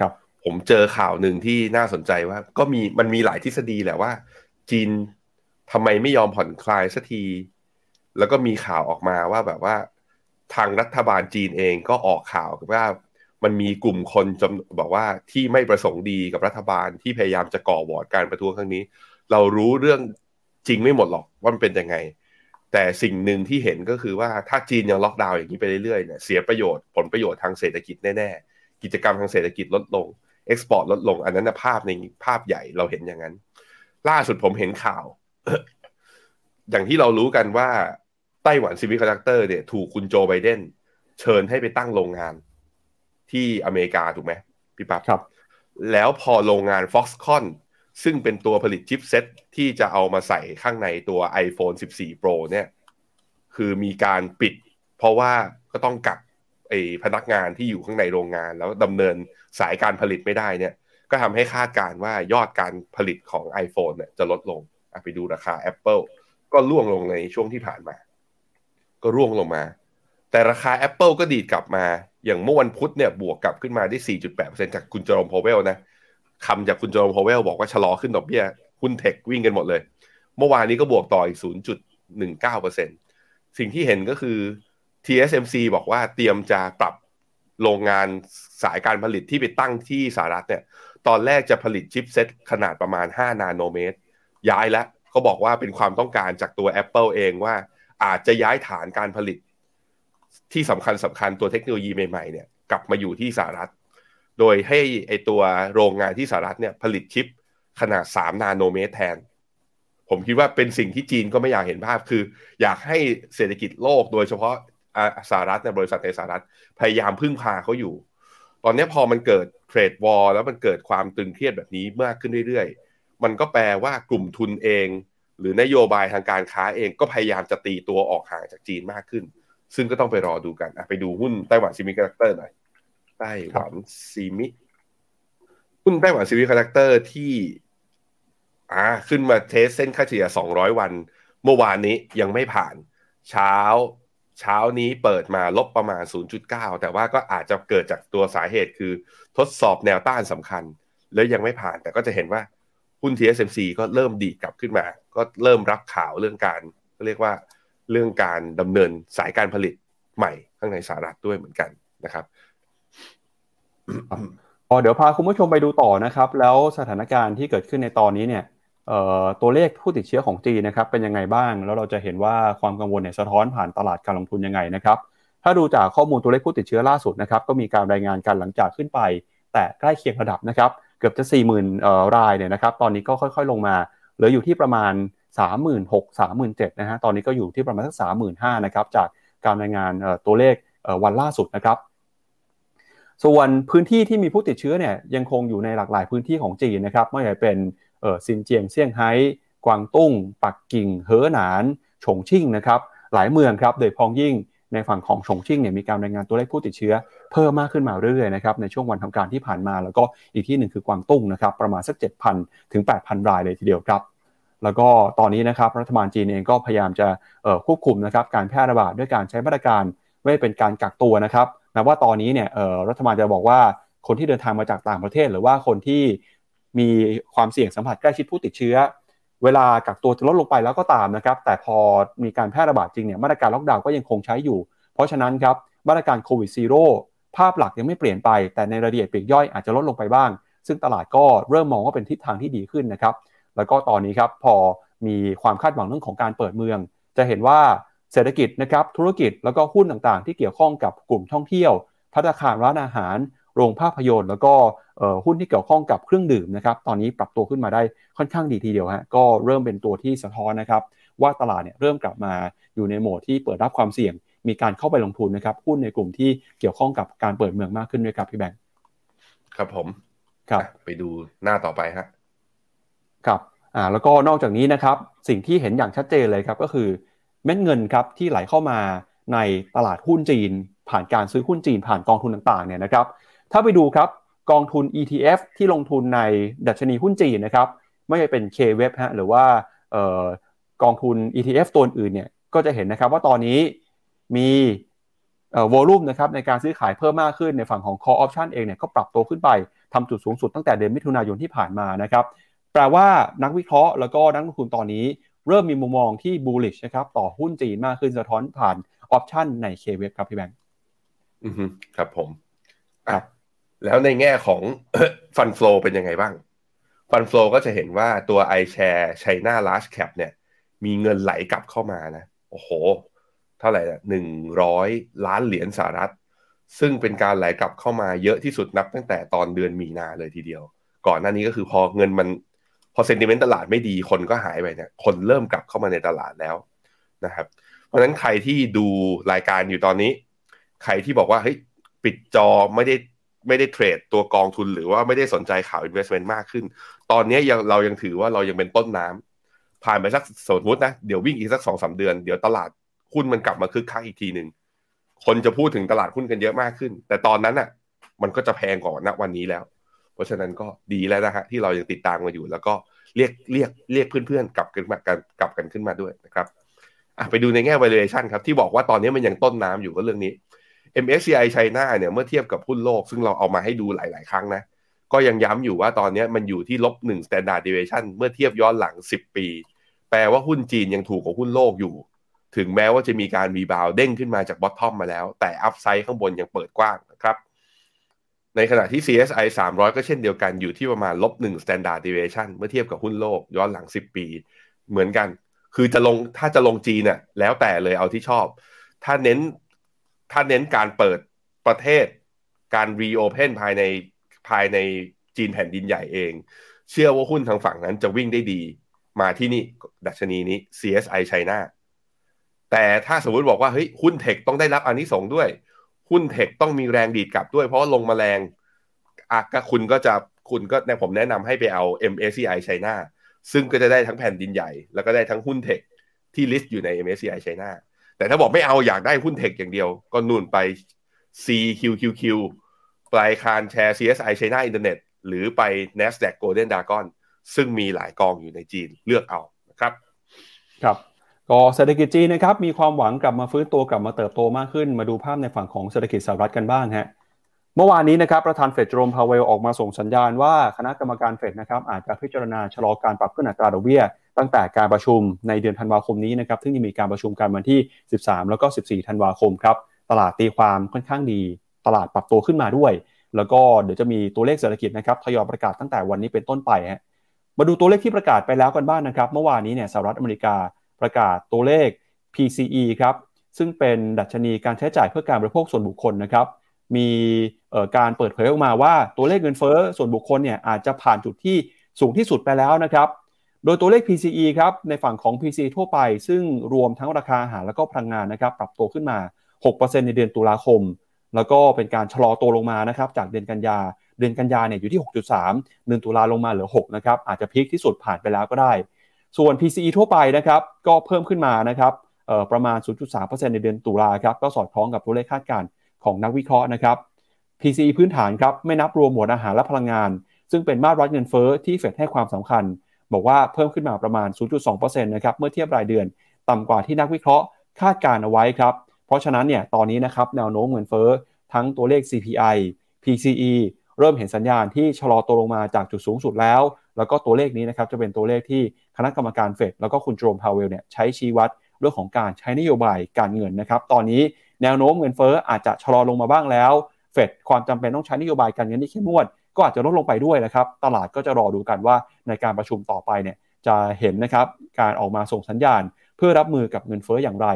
ครับ ผมเจอข่าวหนึ่งที่น่าสนใจว่า ก็มีมันมีหลายทฤษฎีแหละว่า จีนทำไมไม่ยอมผ่อนคลายสักที แล้วก็มีข่าวออกมาว่าแบบว่าทางรัฐบาลจีนเองก็ออกข่าวว่ามันมีกลุ่มคนจำบอกว่าที่ไม่ประสงค์ดีกับรัฐบาลที่พยายามจะก่อวอร์ดการประท้วงครั้งนี้ เรารู้เรื่องจริงไม่หมดหรอกว่ามันเป็นยังไง แต่สิ่งหนึ่งที่เห็นก็คือว่าถ้าจีนยังล็อกดาวน์อย่างนี้ไปเรื่อยๆเนี่ยเสียประโยชน์ผลประโยชน์ทางเศรษฐกิจแน่ๆกิจกรรมทางเศรษฐกิจลดลง export ลดลงอันนั้นภาพในภาพใหญ่เราเห็นอย่างนั้น ล่าสุดผมเห็นข่าว อย่างที่เรารู้กันว่าไต้หวัน Semiconductor เนี่ยถูกคุณโจไบเดนเชิญให้ไปตั้งโรงงานที่อเมริกาถูกไหมพี่ปั๊บครับ แล้วพอโรงงาน Foxconn ซึ่งเป็นตัวผลิต chipset ที่จะเอามาใส่ข้างในตัว iPhone 14 Pro เนี่ยคือมีการปิด เพราะว่าก็ต้องกักไอ้พนักงานที่อยู่ข้างในโรงงาน แล้วดำเนินสายการผลิตไม่ได้เนี่ย ก็ทำให้คาดการณ์ว่ายอดการผลิตของ iPhone เนี่ยจะลดลงไปดูราคา Apple ก็ร่วงลงในช่วงที่ผ่านมา ก็ร่วงลงมา แต่ราคา Apple ก็ดีดกลับมา อย่างเมื่อวันพุธเนี่ยบวกกลับขึ้นมาได้ 4.8%จากคุณเจอโรมพาวเวลนะ คำจากคุณเจอโรมพาวเวลบอกว่าชะลอขึ้นดอกเบี้ยหุ้น tech ควิ่งกันหมดเลย เมื่อวานนี้ก็บวกต่ออีก 0.19%สิ่งที่เห็นก็คือ TSMC บอกว่าเตรียมจะปรับโรงงานสายการผลิตที่ไปตั้งที่สหรัฐเนี่ย ตอนแรกจะผลิตชิปเซ็ตขนาดประมาณ 5 นาโนเมตร ย้ายแล้วเขาบอกว่าเป็นความต้องการจากตัว Apple เองว่าอาจจะย้ายฐานการผลิตที่สำคัญสำคัญตัวเทคโนโลยีใหม่ๆเนี่ยกลับมาอยู่ที่สหรัฐ โดยให้ไอตัวโรงงานที่สหรัฐเนี่ยผลิตชิปขนาด 3 นาโนเมตรแทน ผมคิดว่าเป็นสิ่งที่จีนก็ไม่อยากเห็นภาพคือ อยากให้เศรษฐกิจโลกโดยเฉพาะสหรัฐในบริษัทในสหรัฐพยายามพึ่งพาเขาอยู่ ตอนนี้พอมันเกิด trade war แล้วมันเกิดความตึงเครียดแบบนี้มากขึ้นเรื่อยๆ มันก็แปลว่ากลุ่มทุนเอง หรือนโยบายทางการค้าเองก็พยายามจะตีตัวออกห่างจากจีนมากขึ้น ซึ่งก็ต้องไปรอดูกันไปดูหุ้นไต้หวัน Semiconductor หน่อย ไต้หวัน Semi หุ้นไต้หวัน Semiconductor ที่ อ่า ขึ้นมา test เส้นค่าเฉลี่ย 200 วัน เมื่อวานนี้ยังไม่ผ่าน เช้า เช้านี้เปิดมาลบประมาณ 0.9 แต่ว่าก็อาจจะเกิดจากตัวสาเหตุคือทดสอบแนวต้านสำคัญ แล้วยังไม่ผ่าน แต่ก็จะเห็นว่าหุ้น TSMC ก็เริ่มดีดกลับขึ้นมา ก็เริ่มรับข่าวเรื่องการเรียกว่าเรื่องการดำเนินสายการผลิตใหม่ข้างในสหรัฐด้วยเหมือนกันนะครับ พอเดี๋ยวพาคุณผู้ชมไปดูต่อนะครับ แล้วสถานการณ์ที่เกิดขึ้นในตอนนี้เนี่ยตัวเลขผู้ติดเชื้อของจีนนะครับเป็นยังไงบ้าง แล้วเราจะเห็นว่าความกังวลเนี่ยสะท้อนผ่านตลาดการลงทุนยังไงนะครับ ถ้าดูจากข้อมูลตัวเลขผู้ติดเชื้อล่าสุดนะครับ ก็มีการรายงานกันหลังจากขึ้นไป แต่ใกล้เคียงระดับนะครับ เกือบจะ 40,000รายเนี่ยนะครับ ตอนนี้ก็ค่อยๆลงมา เหลืออยู่ที่ประมาณ 36,000 37,000นะฮะ ตอนนี้ก็อยู่ที่ประมาณสัก35,000นะครับ จากการรายงานตัวเลขวันล่าสุดนะครับ ส่วนพื้นที่ที่มีผู้ติดเชื้อเนี่ยยังคงอยู่ในหลากหลายพื้นที่ของจีนนะครับไม่ว่าจะเป็นซินเจียงเซี่ยงไฮ้กวางตุ้ง ปักกิ่งเฮอหนานฉงชิ่งนะครับหลายเมืองครับโดยพองยิ่งในฝั่งของฉงชิ่งเนี่ยมีการรายงานตัวเลขผู้ติดเชื้อ เพิ่มมากขึ้นมาเรื่อยๆนะครับในช่วงวันทำการที่ผ่านมา แล้วก็อีกที่หนึ่งคือกวางตุ้งนะครับประมาณสัก 7,000 ถึง 8,000 รายเลยทีเดียวครับ แล้วก็ตอนนี้นะครับรัฐบาลจีนเองก็พยายามจะควบคุมนะครับการแพร่ระบาดด้วยการใช้มาตรการไม่เป็นการกักตัวนะครับ นะว่าตอนนี้เนี่ยรัฐบาลจะบอกว่าคนที่เดินทางมาจากต่างประเทศ หรือว่าคนที่มีความเสี่ยงสัมผัสใกล้ชิดผู้ติดเชื้อ เวลากักตัวจะลดลงไปแล้วก็ตามนะครับแต่พอมีการแพร่ระบาดจริงเนี่ยมาตรการล็อกดาวน์ก็ยังคงใช้อยู่ เพราะฉะนั้นครับมาตรการโควิดซีโร่ภาพหลักยังไม่เปลี่ยนไป แต่ในรายละเอียดปีกย่อยอาจจะลดลงไปบ้าง ซึ่งตลาดก็เริ่มมองว่าเป็นทิศทางที่ดีขึ้นนะครับแล้วก็ตอนนี้ครับพอมีความคาดหวังเรื่องของการเปิดเมือง จะเห็นว่า เศรษฐกิจนะครับธุรกิจแล้วก็หุ้นต่างๆ ที่เกี่ยวข้องกับกลุ่มท่องเที่ยวพัฒนาคารร้านอาหาร โรงภาพยนตร์ แล้วก็หุ้นที่เกี่ยวข้องกับเครื่องดื่มนะครับตอนนี้ปรับตัวขึ้นมาได้ค่อนข้างดีทีเดียวฮะก็เริ่มเป็นตัวที่สะท้อนนะครับว่าตลาดเนี่ยเริ่มกลับมาอยู่ในโหมดที่เปิดรับความเสี่ยง มีการเข้าไปลงทุนนะครับหุ้นในกลุ่มที่เกี่ยวข้องกับการเปิดเมืองมากขึ้นด้วยครับพี่แบงค์ครับผมครับไปดูหน้าต่อไปฮะครับอ่าแล้วก็นอกจากนี้นะครับสิ่งที่เห็นอย่างชัดเจนเลยครับก็คือ เม็ดเงินครับที่ไหลเข้ามาในตลาดหุ้นจีน ผ่านการซื้อหุ้นจีนผ่านกองทุนต่างๆเนี่ยนะครับถ้าไปดูครับกองทุน ETF ที่ลงทุนในดัชนีหุ้นจีนนะครับไม่ใช่เป็น K-Web ฮะหรือว่ากองทุน ETF ตัวอื่นเนี่ยก็จะเห็นนะครับว่าตอนนี้มีวอลุ่มนะครับในการซื้อขายเพิ่มมากขึ้นในฝั่งของ call option เองเนี่ยก็ปรับตัวขึ้นไปทำจุดสูงสุดตั้งแต่เดือนมิถุนายนที่ผ่านมานะครับแปลว่านักวิเคราะห์แล้วก็นักลงทุนตอนนี้ เริ่มมีมุมมองที่ bullish นะครับต่อหุ้นจีนมากขึ้นสะท้อนผ่านออปชันใน K-Web ครับพี่แบงค์อือครับผมครับแล้วในแง่ของฟันฟลอเป็นยังไงบ้างฟันฟลอก็จะเห็นว่าตัว iShare China Large Cap เนี่ย มีเงินไหลกลับเข้ามานะ โอ้โห เท่าไหร่นะหนึ่งร้อยล้านเหรียญสหรัฐ ซึ่งเป็นการไหลกลับเข้ามาเยอะที่สุดนับตั้งแต่ตอนเดือนมีนาเลยทีเดียว ก่อนหน้านี้ก็คือพอเงินมัน พอเซนติเมนต์ตลาดไม่ดีคนก็หายไปเนี่ยคนเริ่มกลับเข้ามาในตลาดแล้วนะครับ เพราะฉะนั้นใครที่ดูรายการอยู่ตอนนี้ ใครที่บอกว่าเฮ้ยปิดจอไม่ได้ไม่ได้เทรดตัวกองทุนหรือว่าไม่ได้สนใจข่าว investment มากขึ้น ตอนนี้ยังเรายังถือว่าเรายังเป็นต้นน้ำผ่านไปสักสมมตินะ เดี๋ยววิ่งอีกสักสองสาเดือน เดี๋ยวตลาดหุ้นมันกลับมาคึกคักอีกทีหนึ่งคนจะพูดถึงตลาดหุ้นกันเยอะมากขึ้น แต่ตอนนั้นอะ มันก็จะแพงกว่าณวันนี้แล้ว เพราะฉะนั้นก็ดีแล้วนะฮะที่เรายังติดตามมาอยู่ แล้วก็เรียกเรียกเรียกเพื่อนๆกลับกันมากันกลับกันขึ้นมาด้วยนะครับไปดูในแง่ valuation ครับที่บอกว่าตอนนี้มันยังต้นน้ำอยู่ก็เรื่องนี้ MSCI China เนี่ยเมื่อเทียบกับหุ้นโลก ซึ่งเราเอามาให้ดูหลาย ๆ ครั้งนะ ก็ยังย้ำอยู่ว่าตอนนี้มันอยู่ที่ลบหนึ่ง standard deviation เมื่อเทียบย้อนหลัง 10 ปี แปลว่าหุ้นจีนยังถูกกว่าหุ้นโลกอยู่ ถึงแม้ว่าจะมีการ rebound เด้งขึ้นมาจาก bottom มาแล้ว แต่ upside ข้างบนยังเปิดกว้างนะครับ ในขณะที่ CSI 300 ก็เช่นเดียวกันอยู่ที่ประมาณลบหนึ่ง standard deviation เมื่อเทียบกับหุ้นโลกย้อนหลัง 10 ปี เหมือนกัน คือจะลงถ้าจะลงจีนน่ะแล้วแต่เลยเอาที่ชอบ ถ้าเน้นถ้าเน้นการเปิดประเทศ การรีโอเพนภายในภายในจีนแผ่นดินใหญ่เอง เชื่อว่าหุ้นทางฝั่งนั้นจะวิ่งได้ดี มาที่นี่ดัชนีนี้ CSI China แต่ถ้าสมมติบอกว่าเฮ้ยหุ้นเทคต้องได้รับอันนี้สงด้วย หุ้นเทคต้องมีแรงดีดกลับด้วยเพราะลงมาแรงอะก็คุณก็จะคุณก็ในผมแนะนำให้ไปเอา MSCI China ซึ่งก็จะได้ทั้งแผ่นดินใหญ่ แล้วก็ได้ทั้งหุ้นเทคที่ลิสต์อยู่ใน MSCI China แต่ถ้าบอกไม่เอาอยากได้หุ้นเทคอย่างเดียว ก็นู่นไป CQQQ ปลายคารแชร์ CSI China Internet หรือไป NASDAQ Golden Dragon ซึ่งมีหลายกองอยู่ในจีนเลือกเอานะครับ ครับ ก็เศรษฐกิจจีนนะครับมีความหวังกลับมาฟื้นตัวกลับมาเติบโตมากขึ้น มาดูภาพในฝั่งของเศรษฐกิจสหรัฐกันบ้างฮะเมื่อวานนี้นะครับประธานเฟดโจมพาวเวลออกมาส่งสัญญาณว่าคณะกรรมการเฟดนะครับอาจจะพิจารณาชะลอการปรับขึ้นอัตราดอกเบี้ย ตั้งแต่การประชุมในเดือนธันวาคมนี้นะครับซึ่งจะมีการประชุมกันวันที่ 13 แล้วก็ 14 ธันวาคมครับตลาดตีความค่อนข้างดี ตลาดปรับตัวขึ้นมาด้วย แล้วก็เดี๋ยวจะมีตัวเลขเศรษฐกิจนะครับทยอยประกาศตั้งแต่วันนี้เป็นต้นไปฮะมาดูตัวเลขที่ประกาศไปแล้วกันบ้างนนะครับ เมื่อวานนี้เนี่ยสหรัฐอเมริกา ประกาศตัวเลข PCE ครับซึ่งเป็นดัชนีการใช้จ่ายเพื่อการบริโภคส่วนบุคคลนะครับมีการเปิดเผยออกมาว่าตัวเลขเงินเฟ้อส่วนบุคคลเนี่ยอาจจะผ่านจุดที่สูงที่สุดไปแล้วนะครับโดยตัวเลข PCE ครับในฝั่งของ PCE ทั่วไป ซึ่งรวมทั้งราคาอาหารแล้วก็พลังงานนะครับปรับตัวขึ้นมา 6%ในเดือนตุลาคม แล้วก็เป็นการชะลอตัวลงมานะครับจากเดือนกันยา เดือนกันยาเนี่ยอยู่ที่ 6.3 เดือนตุลาลงมาเหลือ 6 นะครับอาจจะพีคที่สุดผ่านไปแล้วก็ได้ ส่วน PCE ทั่วไปนะครับก็เพิ่มขึ้นมานะครับประมาณ 0.3%ในเดือนตุลาครับก็สอดคล้องกับตัวเลขคาดการณ์ของนักวิเคราะห์นะครับ PCE พื้นฐานครับไม่นับรวมหมวดอาหารและพลังงาน ซึ่งเป็นมาตรวัดเงินเฟ้อที่เฟดให้ความสำคัญ บอกว่าเพิ่มขึ้นมาประมาณ 0.2%นะครับเมื่อเทียบรายเดือนต่ำกว่าที่นักวิเคราะห์คาดการเอาไว้ครับ เพราะฉะนั้นเนี่ยตอนนี้นะครับแนวโน้มเงินเฟ้อทั้งตัวเลข CPI PCE เริ่มเห็นสัญญาณที่ชะลอตัวลงมาจากจุดสูงสุดแล้ว แล้วก็ตัวเลขนี้นะครับจะเป็นตัวเลขที่ คณะกรรมการเฟดแล้วก็คุณโจมพาวเวลเนี่ยใช้ชี้วัดเรื่องของการใช้นโยบายการเงินนะครับ ตอนนี้แนวโน้มเงินเฟ้ออาจจะชะลอลงมาบ้างแล้ว เฟดความจำเป็นต้องใช้นโยบายการเงินที่เข้มงวด ก็อาจจะลดลงไปด้วยนะครับ ตลาดก็จะรอดูกันว่าในการประชุมต่อไปเนี่ยจะเห็นนะครับการออกมาส่งสัญญาณ เพื่อรับมือกับเงินเฟ้ออย่างไร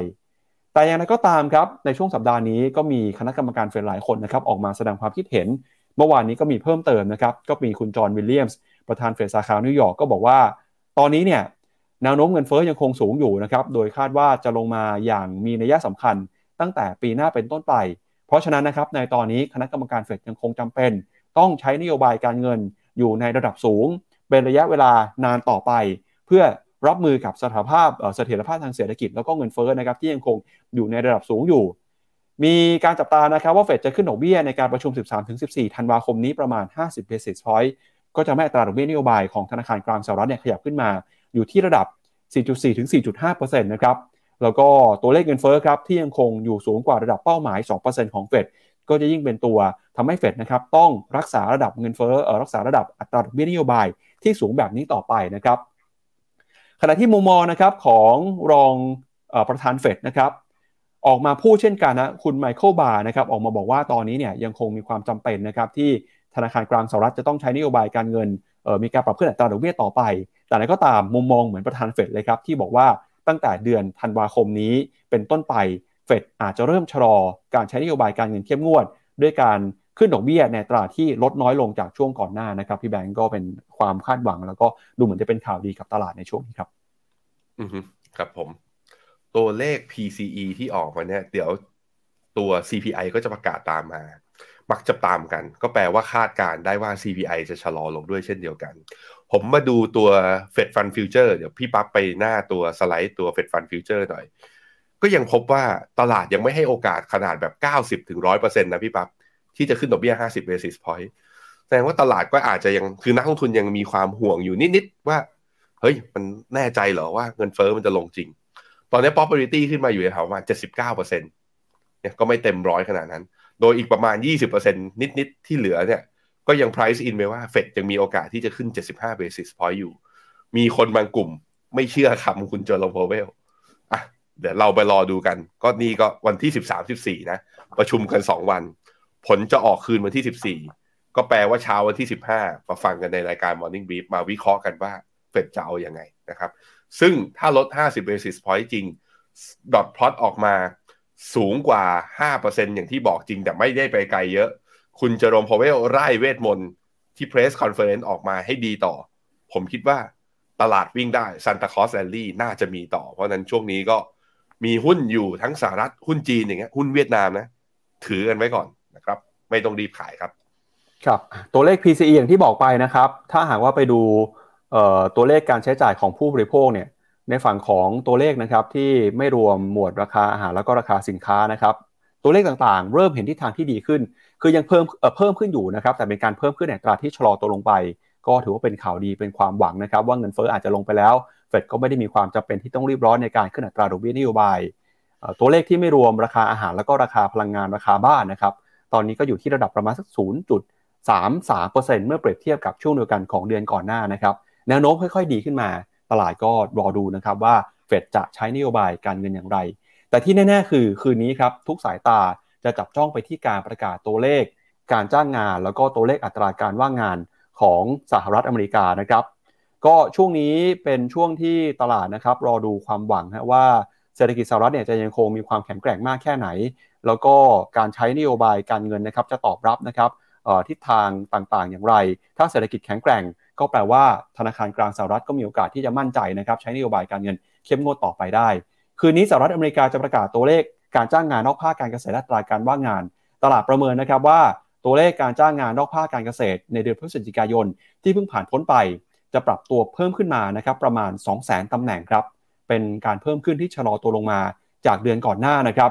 แต่อย่างไรก็ตามครับในช่วงสัปดาห์นี้ก็มีคณะกรรมการเฟดหลายคนนะครับออกมาแสดงความคิดเห็น เมื่อวานนี้ก็มีเพิ่มเติมนะครับก็มีคุณจอห์นวิลเลียมส์ประธานเฟดสาขานิวยอร์กก็บอกว่า ตอนนี้เนี่ยแนวโน้มเงินเฟ้อยังคงสูงอยู่นะครับ โดยคาดว่าจะลงมาอย่างมีนัยสำคัญตั้งแต่ปีหน้าเป็นต้นไป เพราะฉะนั้นนะครับในตอนนี้คณะกรรมการเฟดยังคงจำเป็น ต้องใช้นโยบายการเงินอยู่ในระดับสูง เป็นระยะเวลานานต่อไป เพื่อรับมือกับสถานภาพเสถียรภาพทางเศรษฐกิจแล้วก็เงินเฟ้อนะครับที่ยังคงอยู่ในระดับสูงอยู่ มีการจับตานะครับว่าเฟดจะขึ้นดอกเบี้ยในการประชุม 13-14 ธันวาคมนี้ประมาณ 50 basis point ก็จะแม่อัตราดอกเบี้ยนโยบายของธนาคารกลางสหรัฐเนี่ยขยับขึ้นมาอยู่ที่ระดับ 4.4 ถึง 4.5%นะครับ แล้วก็ตัวเลขเงินเฟ้อครับที่ยังคงอยู่สูงกว่าระดับเป้าหมาย 2%ของเฟดก็จะยิ่งเป็นตัวทำให้เฟดนะครับต้องรักษาระดับเงินเฟ้อรักษาระดับอัตราดอกเบี้ยนโยบายที่สูงแบบนี้ต่อไปนะครับ ขณะที่มุมมองนะครับของรองประธานเฟดนะครับออกมาพูดเช่นกันนะคุณไมเคิลบาร์นะครับออกมาบอกว่าตอนนี้เนี่ยยังคงมีความจำเป็นนะครับที่ ธนาคารกลางสหรัฐจะต้องใช้นโยบายการเงินมีการปรับขึ้นอัตราดอกเบี้ยต่อไป แต่อะไรก็ตามมุมมองเหมือนประธานเฟดเลยครับที่บอกว่าตั้งแต่เดือนธันวาคมนี้เป็นต้นไปเฟดอาจจะเริ่มชะลอการใช้นโยบายการเงินเข้มงวด ด้วยการขึ้นดอกเบี้ยในอัตราที่ลดน้อยลงจากช่วงก่อนหน้านะครับพี่แบงก์ก็เป็นความคาดหวัง แล้วก็ดูเหมือนจะเป็นข่าวดีกับตลาดในช่วงนี้ครับ อือครับผม ตัวเลข PCE ที่ออกมาเนี่ย เดี๋ยวตัว CPI ก็จะประกาศตามมา มักจะตามกัน ก็แปลว่าคาดการได้ว่า CPI จะชะลอลงด้วยเช่นเดียวกัน ผมมาดูตัว Fed Fund Future เดี๋ยวพี่ปั๊บไปหน้าตัวสไลด์ตัว Fed Fund Future หน่อย ก็ยังพบว่าตลาดยังไม่ให้โอกาสขนาดแบบ 90ถึง100%นะพี่ปั๊บที่จะขึ้นดอกเบี้ย 50 basis point แสดงว่าตลาดก็อาจจะยังคือนักลงทุนยังมีความห่วงอยู่นิดๆว่า เฮ้ย มันแน่ใจเหรอว่าเงินเฟอ้อมันจะลงจริง ตอนนี้ popularity ขึ้นมาอยู่แถวประมาณ79%เนี่ยก็ไม่เต็มร้อยขนาดนั้น โดยอีกประมาณ 20%นิด ๆ ที่เหลือเนี่ย ก็ยัง price in ไปว่าเฟดยังมีโอกาสที่จะขึ้น 75 basis point อยู่ มีคนบางกลุ่มไม่เชื่อคำคุณเจอร์ลโพเวลอะเดี๋ยวเราไปรอดูกัน ก็นี่ก็วันที่ 13 14 นะ ประชุมกัน 2 วัน ผลจะออกคืนวันที่ 14 ก็แปลว่าเช้าวันที่ 15 มาฟังกันในรายการ Morning Brief มาวิเคราะห์กันว่าเฟดจะเอาอย่างไงนะครับ ซึ่งถ้าลด 50 basis point จริง dot plot ออกมา สูงกว่า 5%อย่างที่บอกจริงแต่ไม่ได้ไปไกลเยอะ คุณเจอโรมพาวเวลร่ายเวทมนต์ที่ press conference ออกมาให้ดีต่อ ผมคิดว่าตลาดวิ่งได้ Santa Claus rally น่าจะมีต่อ เพราะนั้นช่วงนี้ก็มีหุ้นอยู่ทั้งสหรัฐหุ้นจีนอย่างเงี้ยหุ้นเวียดนามนะ ถือกันไว้ก่อนนะครับ ไม่ต้องรีบขายครับ ครับ ตัวเลข PCE อย่างที่บอกไปนะครับ ถ้าหากว่าไปดูตัวเลขการใช้จ่ายของผู้บริโภคเนี่ย ในฝั่งของตัวเลขนะครับที่ไม่รวมหมวดราคาอาหารแล้วก็ราคาสินค้านะครับ ตัวเลขต่างๆ เริ่มเห็นทิศทางที่ดีขึ้น คือยังเพิ่มเเพิ่มขึ้นอยู่นะครับ แต่เป็นการเพิ่มขึ้นในตราที่ชะลอตัวลงไป ก็ถือว่าเป็นข่าวดีเป็นความหวังนะครับ ว่าเงินเฟ้ออาจจะลงไปแล้วเฟดก็ไม่ได้มีความจำเป็นที่ต้องรีบร้อนในการขึ้นอัตราดอกเบี้ยนโยบาย ตัวเลขที่ไม่รวมราคาอาหารแล้วก็ราคาพลังงานราคาบ้านนะครับ ตอนนี้ก็อยู่ที่ระดับประมาณสัก 0.33%เมื่อเปรียบเทียบกับช่วงเดียวกันของเดือนก่อนหน้านะครับ แนวโน้มค่อย ๆ ดีขึ้นมา ตลาดก็รอดูนะครับว่าเฟดจะใช้นโยบายการเงินอย่างไร แต่ที่แน่ ๆ คือคืนนี้ครับทุกสายตาจะจับจ้องไปที่การประกาศตัวเลข การจ้างงาน แล้วก็ตัวเลขอัตราการว่างงานของสหรัฐอเมริกานะครับ ก็ช่วงนี้เป็นช่วงที่ตลาดนะครับรอดูความหวังฮะว่าเศรษฐกิจสหรัฐเนี่ยจะยังคงมีความแข็งแกร่งมากแค่ไหน แล้วก็การใช้นโยบายการเงินนะครับจะตอบรับนะครับทิศทางต่างๆ อย่างไร ถ้าเศรษฐกิจแข็งแกร่งก็แปลว่าธนาคารกลางสหรัฐก็มีโอกาสที่จะมั่นใจนะครับใช้นโยบายการเงินเข้มงวดต่อไปได้ คืนนี้สหรัฐอเมริกาจะประกาศตัวเลขการจ้างงานนอกภาคการเกษตรและตราการว่างงาน ตลาดประเมินนะครับว่าตัวเลขการจ้างงานนอกภาคการเกษตร ในเดือนพฤศจิกายน ที่เพิ่งผ่านพ้นไป จะปรับตัวเพิ่มขึ้นมานะครับประมาณ 2 0 0 0 0 0ตำแหน่งครับเป็นการเพิ่มขึ้นที่ชะลอตัวลงมาจากเดือนก่อนหน้านะครับ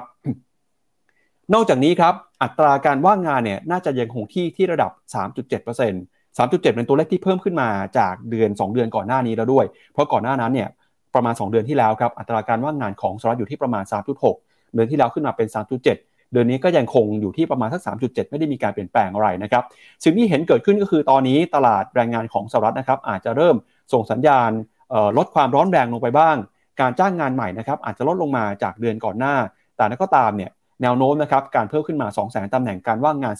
นอกจากนี้ครับอัตราการว่างงานเนี่ยน่าจะยังคงที่ที่ระดับ 3.7% 3.7 เป็นตัวเลขที่เพิ่มขึ้นมาจากเดือน 2 เดือนก่อนหน้านี้แล้วด้วย เพราะก่อนหน้านั้นเนี่ยประมาณ 2 เดือนที่แล้วครับอัตราการว่างงานของสหรัฐอยู่ที่ประมาณ 3.6 เดือนที่แล้วขึ้นมาเป็น 3.7 เดือนนี้ก็ยังคงอยู่ที่ประมาณสัก 3.7 ไม่ได้มีการเปลี่ยนแปลงอะไรนะครับสิ่งที่เห็นเกิดขึ้นก็คือตอนนี้ตลาดแรงงานของสหรัฐนะครับอาจจะเริ่มส่งสัญญาณลดความร้อนแรงลงไปบ้าง การจ้างงานใหม่นะครับอาจจะลดลงมาจากเดือนก่อนหน้า แต่นั้นก็ตามเนี่ย แนวโน้มนะครับการเพิ่มขึ้นมา2 0 0 0 0 0ตำแหน่งการว่างงาน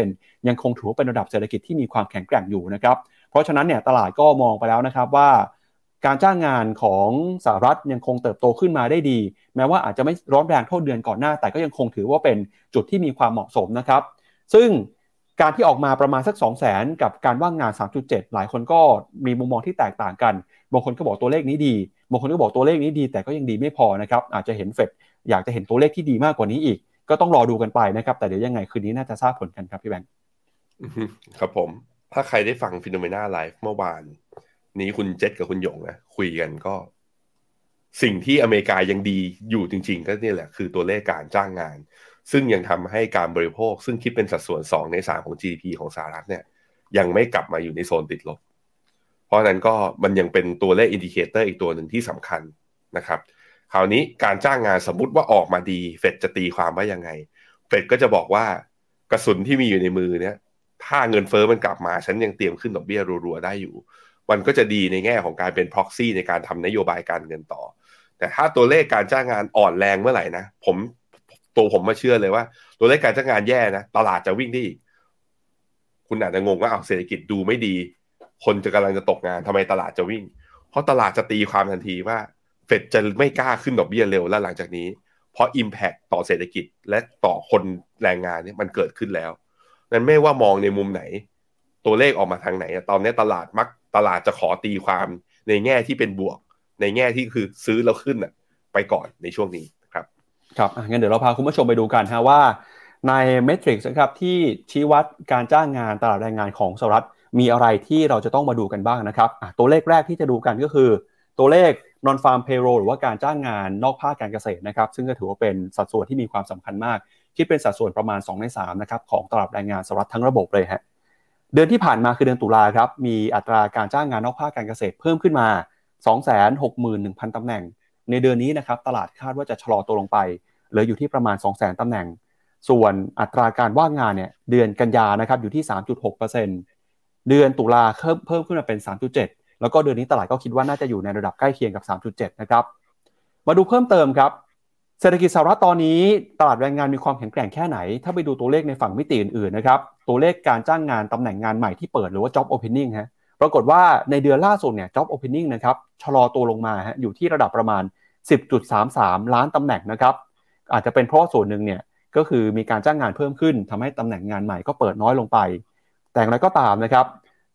3.7%ยังคงถือว่าเป็นระดับเศรษฐกิจที่มีความแข็งแกร่งอยู่นะครับเพราะฉะนั้นเนี่ยตลาดก็มองไปแล้วนะครับว่า การจ้างงานของสหรัฐยังคงเติบโตขึ้นมาได้ดี แม้ว่าอาจจะไม่ร้อนแรงเท่าเดือนก่อนหน้า แต่ก็ยังคงถือว่าเป็นจุดที่มีความเหมาะสมนะครับ ซึ่งการที่ออกมาประมาณสัก 2 0 0 0 0 0กับการว่างงาน 3.7 หลายคนก็มีมุมมองที่แตกต่างกัน บางคนก็บอกตัวเลขนี้ดี บางคนก็บอกตัวเลขนี้ดี แต่ก็ยังดีไม่พอนะครับ อาจจะเห็นเฟด อยากจะเห็นตัวเลขที่ดีมากกว่านี้อีก ก็ต้องรอดูกันไปนะครับ แต่เดี๋ยวยังไงคืนนี้น่าจะทราบผลกันครับพี่แบงค์ครับผม ถ้าใครได้ฟัง FINNOMENA Live เมื่อวาน นี้คุณเจษกับคุณหยงนะคุยกันก็ สิ่งที่อเมริกายังดีอยู่จริง ๆ ก็นี่แหละ คือตัวเลขการจ้างงาน ซึ่งยังทำให้การบริโภค ซึ่งคิดเป็นสัดส่วน 2 ใน 3 ของ GDP ของสหรัฐเนี่ย ยังไม่กลับมาอยู่ในโซนติดลบ เพราะนั้นก็มันยังเป็นตัวเลข indicator อีกตัวหนึ่งที่สำคัญนะครับ คราวนี้การจ้างงานสมมติว่าออกมาดีเฟดจะตีความว่ายังไง เฟดก็จะบอกว่ากระสุนที่มีอยู่ในมือเนี่ย ถ้าเงินเฟอ้อมันกลับมา ฉันยังเตรียมขึ้นดอกเบี้ยรัวๆได้อยู่ มันก็จะดีในแง่ของการเป็นพ็อกซี่ในการทำนโยบายการเงินต่อ แต่ถ้าตัวเลขการจ้างงานอ่อนแรงเมื่อไหร่นะ ผมตัวผมมาเชื่อเลยว่า ตัวเลขการจ้างงานแย่นะ ตลาดจะวิ่งได้อีก คุณอาจจะงงว่าเอาเศรษฐกิจดูไม่ดี คนจะกำลังจะตกงานทำไมตลาดจะวิ่ง เพราะตลาดจะตีความทันทีว่า เฟดจะไม่กล้าขึ้นดอกเบี้ยเร็วแล้วหลังจากนี้ เพราะ Impact ต่อเศรษฐกิจและต่อคนแรงงานเนี่ยมันเกิดขึ้นแล้วนั้นไม่ว่ามองในมุมไหน ตัวเลขออกมาทางไหน ตอนนี้ตลาดมักตลาดจะขอตีความในแง่ที่เป็นบวก ในแง่ที่คือซื้อแล้วขึ้นอะไปก่อนในช่วงนี้ครับ ครับงั้นเดี๋ยวเราพาคุณผู้ชมไปดูกันฮะว่า ในเมทริกซ์นะครับที่ชี้วัดการจ้างงานตลาดแรงงานของสหรัฐมีอะไรที่เราจะต้องมาดูกันบ้างนะครับตัวเลขแรกที่จะดูกันก็คือ ตัวเลข non farm payroll หรือว่าการจ้างงานนอกภาคการเกษตรนะครับ ซึ่งก็ถือว่าเป็นสัดส่วนที่มีความสำคัญมาก คิดเป็นสัดส่วนประมาณ 2 ใน3นะครับของตลาดแรงงานสหรัฐทั้งระบบเลยฮะเดือนที่ผ่านมาคือเดือนตุลาครับมีอัตราการจ้างงานนอกภาคการเกษตรเพิ่มขึ้นมา 261,000 ตำแหน่ง ในเดือนนี้นะครับตลาดคาดว่าจะชะลอตัวลงไปเหลืออยู่ที่ประมาณ 200,000ตำแหน่ง ส่วนอัตราการว่างงานเนี่ยเดือนกันยานะครับอยู่ที่ 3.6%เดือนตุลาเพิ่มเพิ่มขึ้นมาเป็น 3.7 แล้วก็เดือนนี้ตลาดก็คิดว่าน่าจะอยู่ในระดับใกล้เคียงกับ 3.7 นะครับ มาดูเพิ่มเติมครับ เศรษฐกิจสหรัฐตอนนี้ตลาดแรงงานมีความแข็งแกร่งแค่ไหน ถ้าไปดูตัวเลขในฝั่งมิติอื่นๆนะครับ ตัวเลขการจ้างงานตำแหน่งงานใหม่ที่เปิดหรือว่า job opening ฮะ ปรากฏว่าในเดือนล่าสุดเนี่ย job opening นะครับชะลอตัวลงมาฮะอยู่ที่ระดับประมาณ 10.33 ล้านตำแหน่งนะครับ อาจจะเป็นเพราะส่วนหนึ่งเนี่ยก็คือมีการจ้างงานเพิ่มขึ้นทำให้ตำแหน่งงานใหม่ก็เปิดน้อยลงไป แต่อย่างไรก็ตามนะครับ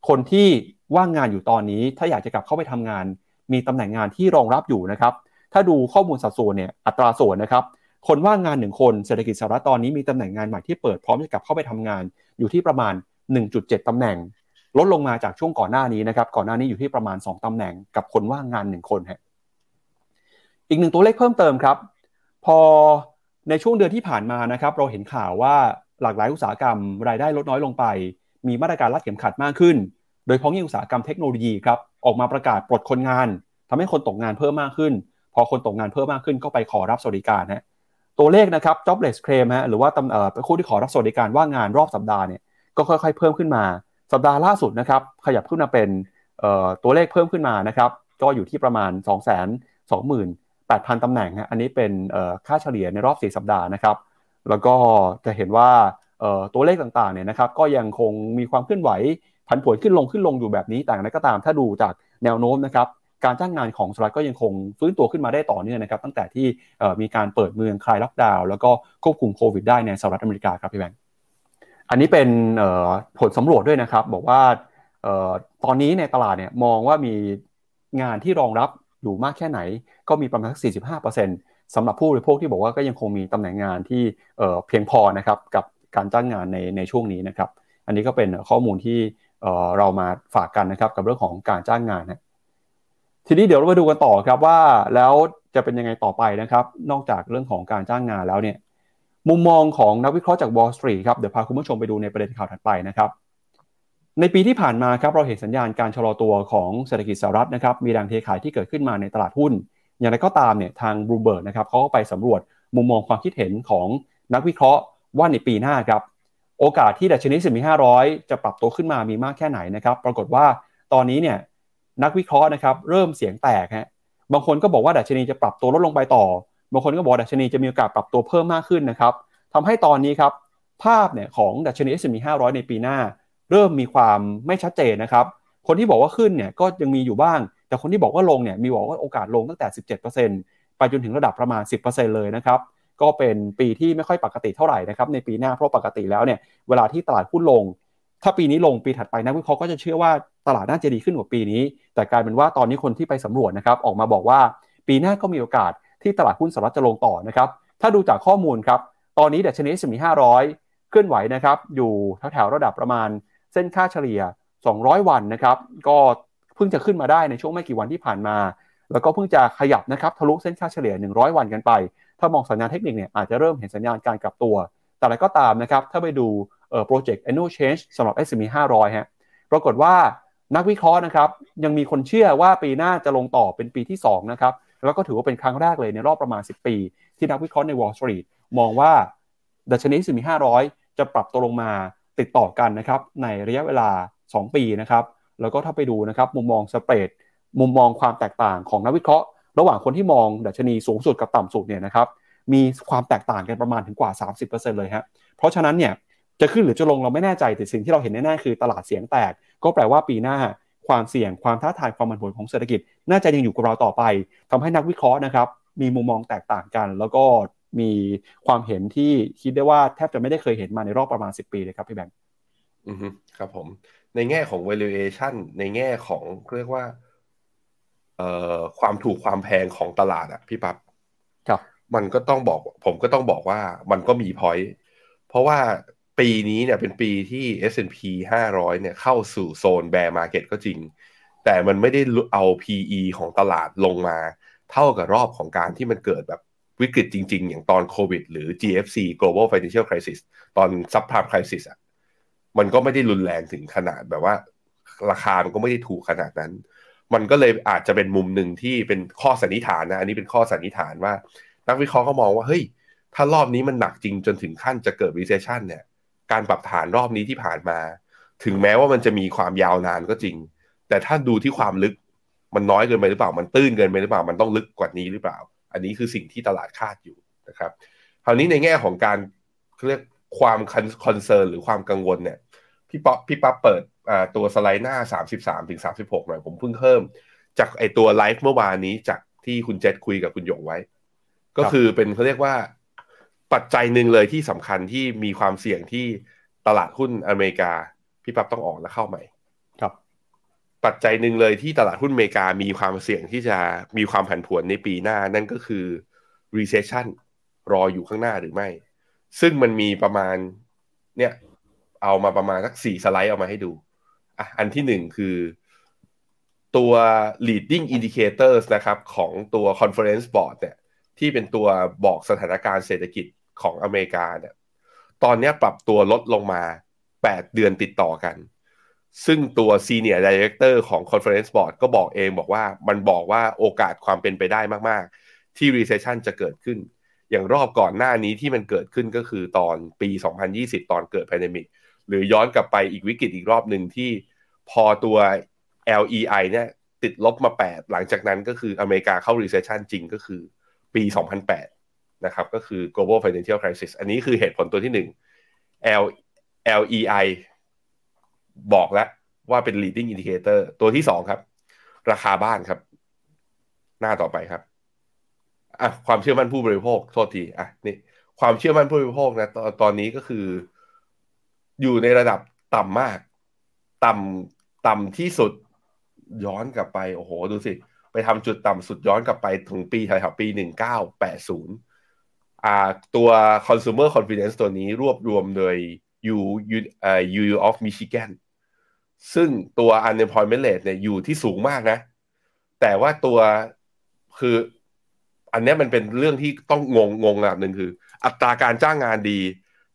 คนที่ว่างงานอยู่ตอนนี้ ถ้าอยากจะกลับเข้าไปทำงาน มีตำแหน่งงานที่รองรับอยู่นะครับ ถ้าดูข้อมูลสัดส่วนเนี่ยอัตราส่วนนะครับ คนว่างงานหนึ่งคนเศรษฐกิจสหรัฐตอนนี้มีตำแหน่งงานใหม่ที่เปิดพร้อมจะกลับเข้าไปทำงานอยู่ที่ประมาณ 1.7ตำแหน่ง ลดลงมาจากช่วงก่อนหน้านี้นะครับ ก่อนหน้านี้อยู่ที่ประมาณ 2ตำแหน่งกับคนว่างงาน1คนฮะอีกหนึ่งตัวเลขเพิ่มเติมครับ พอในช่วงเดือนที่ผ่านมานะครับ เราเห็นข่าวว่าหลากหลายอุตสาหกรรม รายได้ลดน้อยลงไป มีมาตรการรัดเข็มขัดมากขึ้น โดยเฉพาะยิ่งอุตสาหกรรมเทคโนโลยีครับออกมาประกาศปลดคนงานทำให้คนตกงานเพิ่มมากขึ้น พอคนตกงานเพิ่มมากขึ้นก็ไปขอรับสวัสดิการฮะตัวเลขนะครับ jobless claim ฮะหรือว่าตำเอ่อผู้ที่ขอรับสวัสดิการว่างงานรอบสัปดาห์เนี่ยก็ค่อยๆเพิ่มขึ้นมา สัปดาห์ล่าสุดนะครับขยับขึ้นมาเป็นเอ่อตัวเลขเพิ่มขึ้นมานะครับก็อยู่ที่ประมาณ 2 2 0 0 0 0 8,000 ตำแหน่งฮะอันนี้เป็นค่าเฉลี่ยในรอบ 4 สัปดาห์นะครับ แล้วก็จะเห็นว่าตัวเลขต่างๆเนี่ยนะครับ ก็ยังคงมีความเคลื่อนไหว ผันผวนขึ้นลงขึ้นลงอยู่แบบนี้แต่นั้นก็ตามถ้าดูจากแนวโน้มนะครับการจ้างงานของสหรัฐก็ยังคงฟื้นตัวขึ้นมาได้ต่อเนื่องนะครับตั้งแต่ที่มีการเปิดเมืองคลายล็อกดาวน์แล้วก็ควบคุมโควิดได้ในสหรัฐอเมริกาครับพี่แบงค์อันนี้เป็นผลสำรวจด้วยนะครับบอกว่าตอนนี้ในตลาดเนี่ยมองว่ามีงานที่รองรับอยู่มากแค่ไหน ก็มีประมาณสัก 45%สำหรับผู้บริโภคที่บอกว่าก็ยังคงมีตำแหน่งงานที่เพียงพอนะครับกับการจ้างงานในในช่วงนี้นะครับ อันนี้ก็เป็นข้อมูลที่ เรามาฝากกันนะครับกับเรื่องของการจ้างงานนะทีนี้เดี๋ยวเราไปดูกันต่อครับว่าแล้วจะเป็นยังไงต่อไปนะครับ นอกจากเรื่องของการจ้างงานแล้วเนี่ยมุมมองของนักวิเคราะห์จาก Wall Street ครับเดี๋ยวพาคุณผู้ชมไปดูในประเด็นข่าวถัดไปนะครับ ในปีที่ผ่านมาครับเราเห็นสัญญาณการชะลอตัวของเศรษฐกิจสหรัฐนะครับมีแรงเทขายที่เกิดขึ้นมาในตลาดหุ้น อย่างไรก็ตามเนี่ยทางบลูเบิร์กนะครับเขาก็ไปสำรวจมุมมองความคิดเห็นของนักวิเคราะห์ว่าในปีหน้าครับ โอกาสที่ดัชนีสิบห้าร้อยจะปรับตัวขึ้นมามีมากแค่ไหนนะครับ ปรากฏว่าตอนนี้เนี่ยนักวิเคราะห์นะครับเริ่มเสียงแตกฮะบางคนก็บอกว่าดัชนีจะปรับตัวลดลงไปต่อ บางคนก็บอกดัชนีจะมีโอกาสปรับตัวเพิ่มมากขึ้นนะครับทำให้ตอนนี้ครับภาพเนี่ยของดัชนี S&P 500 ในปีหน้า เริ่มมีความไม่ชัดเจนนะครับ คนที่บอกว่าขึ้นเนี่ยก็ยังมีอยู่บ้าง แต่คนที่บอกว่าลงเนี่ยมีบอกว่าโอกาสลงตั้งแต่ 17%ไปจนถึงระดับประมาณ 10%เลยนะครับ ก็เป็นปีที่ไม่ค่อยปกติเท่าไหร่นะครับในปีหน้าเพราะปกติแล้วเนี่ยเวลาที่ตลาดหุ้นลง ถ้าปีนี้ลงปีถัดไปนักวิเคราะห์ก็จะเชื่อว่าตลาดน่าจะดีขึ้นกว่าปีนี้ แต่กลายเป็นว่าตอนนี้คนที่ไปสำรวจนะครับออกมาบอกว่า ปีหน้าก็มีโอกาสที่ตลาดหุ้นสหรัฐจะลงต่อนะครับถ้าดูจากข้อมูลครับตอนนี้ดัชนี S&P 500เคลื่อนไหวนะครับอยู่แถวๆระดับประมาณเส้นค่าเฉลี่ย 200 วันนะครับก็เพิ่งจะขึ้นมาได้ในช่วงไม่กี่วันที่ผ่านมา แล้วก็เพิ่งจะขยับนะครับทะลุเส้นค่าเฉลี่ย 100 วันกันไป ถ้ามองสัญญาณเทคนิคเนี่ยอาจจะเริ่มเห็นสัญญาณการกลับตัว แต่อะไรก็ตามนะครับ ถ้าไปดูเอ่อ project annual change สำหรับ S&P 500 ฮะ ปรากฏว่านักวิเคราะห์นะครับ ยังมีคนเชื่อว่าปีหน้าจะลงต่อเป็นปีที่ 2 นะครับ แล้วก็ถือว่าเป็นครั้งแรกเลยในรอบประมาณ 10 ปี ที่นักวิเคราะห์ใน Wall Street มองว่าดัชนีสิมี500 จะปรับตัวลงมาติดต่อกันนะครับในระยะเวลา 2 ปีนะครับ แล้วก็ถ้าไปดูนะครับมุมมองสเปรดมุมมองความแตกต่างของนักวิเคราะห์ ระหว่างคนที่มองดัชนีสูงสุดกับต่ำสุดเนี่ยนะครับมีความแตกต่างกันประมาณถึงกว่า 30%เลยฮะเพราะฉะนั้นเนี่ยจะขึ้นหรือจะลงเราไม่แน่ใจแต่สิ่งที่เราเห็นแน่ๆคือตลาดเสียงแตก ก็แปลว่าปีหน้าความเสี่ยงความท้าทายความมันผลของเศรษฐกิจ น่าจะยังอยู่กับเราต่อไปทำให้นักวิเคราะห์นะครับมีมุมมองแตกต่างกัน แล้วก็มีความเห็นที่คิดได้ว่าแทบจะไม่ได้เคยเห็นมาในรอบประมาณ 10 ปีเลยครับพี่แบงค์อือครับผมในแง่ของ valuation ในแง่ของเรียกว่า ความถูกความแพงของตลาดอะพี่ปั๊บครับ มันก็ต้องบอก ผมก็ต้องบอกว่ามันก็มี point เพราะว่าปีนี้เนี่ยเป็นปีที่ S&P 500 เนี่ยเข้าสู่โซน bear market ก็จริง แต่มันไม่ได้เอา PE ของตลาดลงมา เท่ากับรอบของการที่มันเกิดแบบวิกฤตจริง ๆ อย่างตอนโควิดหรือ GFC Global Financial Crisis ตอน Subprime Crisis อะมันก็ไม่ได้รุนแรงถึงขนาดแบบว่า ราคามันก็ไม่ได้ถูกขนาดนั้น มันก็เลยอาจจะเป็นมุมหนึ่งที่เป็นข้อสันนิษฐานนะ อันนี้เป็นข้อสันนิษฐานว่า นักวิเคราะห์ก็มองว่าเฮ้ยถ้ารอบนี้มันหนักจริงจนถึงขั้นจะเกิด recession เนี่ยการปรับฐานรอบนี้ที่ผ่านมา ถึงแม้ว่ามันจะมีความยาวนานก็จริง แต่ถ้าดูที่ความลึกมันน้อยเกินไปหรือเปล่า มันตื้นเกินไปหรือเปล่า มันต้องลึกกว่านี้หรือเปล่า อันนี้คือสิ่งที่ตลาดคาดอยู่นะครับ คราวนี้ในแง่ของการเรียกความ concern หรือความกังวลเนี่ย พี่ปั๊บพี่ปั๊บเปิด ตัวสไลด์หน้า 33ถึง36 หน่อย ผมเพิ่งเพิ่ม จากไอตัวไลฟ์เมื่อวานนี้จากที่คุณเจษคุยกับคุณหยงไว้ ก็คือเป็นเขาเรียกว่าปัจจัยหนึ่งเลยที่สำคัญที่มีความเสี่ยงที่ตลาดหุ้นอเมริกา พี่ปั๊บต้องออกแล้วเข้าใหม่ ครับ ปัจจัยหนึ่งเลยที่ตลาดหุ้นอเมริกามีความเสี่ยงที่จะมีความผันผวนในปีหน้านั่นก็คือ recession รออยู่ข้างหน้าหรือไม่ ซึ่งมันมีประมาณเนี่ยเอามาประมาณสักสี่สไลด์เอามาให้ดู อะอันที่หนึ่งคือตัว leading indicators นะครับของตัว conference board เนี่ยที่เป็นตัวบอกสถานการณ์เศรษฐกิจของอเมริกาเนี่ยตอนนี้ปรับตัวลดลงมา 8 เดือนติดต่อกัน ซึ่งตัว Senior Director ของ Conference Board ก็บอกเองบอกว่ามันบอกว่าโอกาสความเป็นไปได้มาก ๆ ที่ Recession จะเกิดขึ้น อย่างรอบก่อนหน้านี้ที่มันเกิดขึ้นก็คือตอนปี 2020 ตอนเกิด Pandemic หรือย้อนกลับไปอีกวิกฤตอีกรอบหนึ่งที่ พอตัว LEI เนี่ยติดลบมา 8 หลังจากนั้นก็คืออเมริกาเข้า Recession จริงก็คือปี 2008 นะครับ ก็คือ global financial crisis อันนี้คือเหตุผลตัวที่ 1 L LEI บอกแล้วว่าเป็น leading indicator ตัวที่ 2 ครับ ราคาบ้านครับ หน้าต่อไปครับอะความเชื่อมั่นผู้บริโภคโทษทีอะนี่ความเชื่อมั่นผู้บริโภคนะตอนตอนนี้ก็คือ อยู่ในระดับต่ำมาก ต่ำ ต่ำที่สุดย้อนกลับไป โอ้โห ดูสิ ไปทำจุดต่ำสุดย้อนกลับไปถึงปีแถวๆปี1980อ่าตัว consumer confidence ตัวนี้รวบรวมโดย U U อ่า U of Michigan ซึ่งตัว unemployment rate เนี่ยอยู่ที่สูงมากนะ แต่ว่าตัวคือ อันนี้มันเป็นเรื่องที่ต้องงงงงระดับหนึ่งคือ อัตราการจ้างงานดี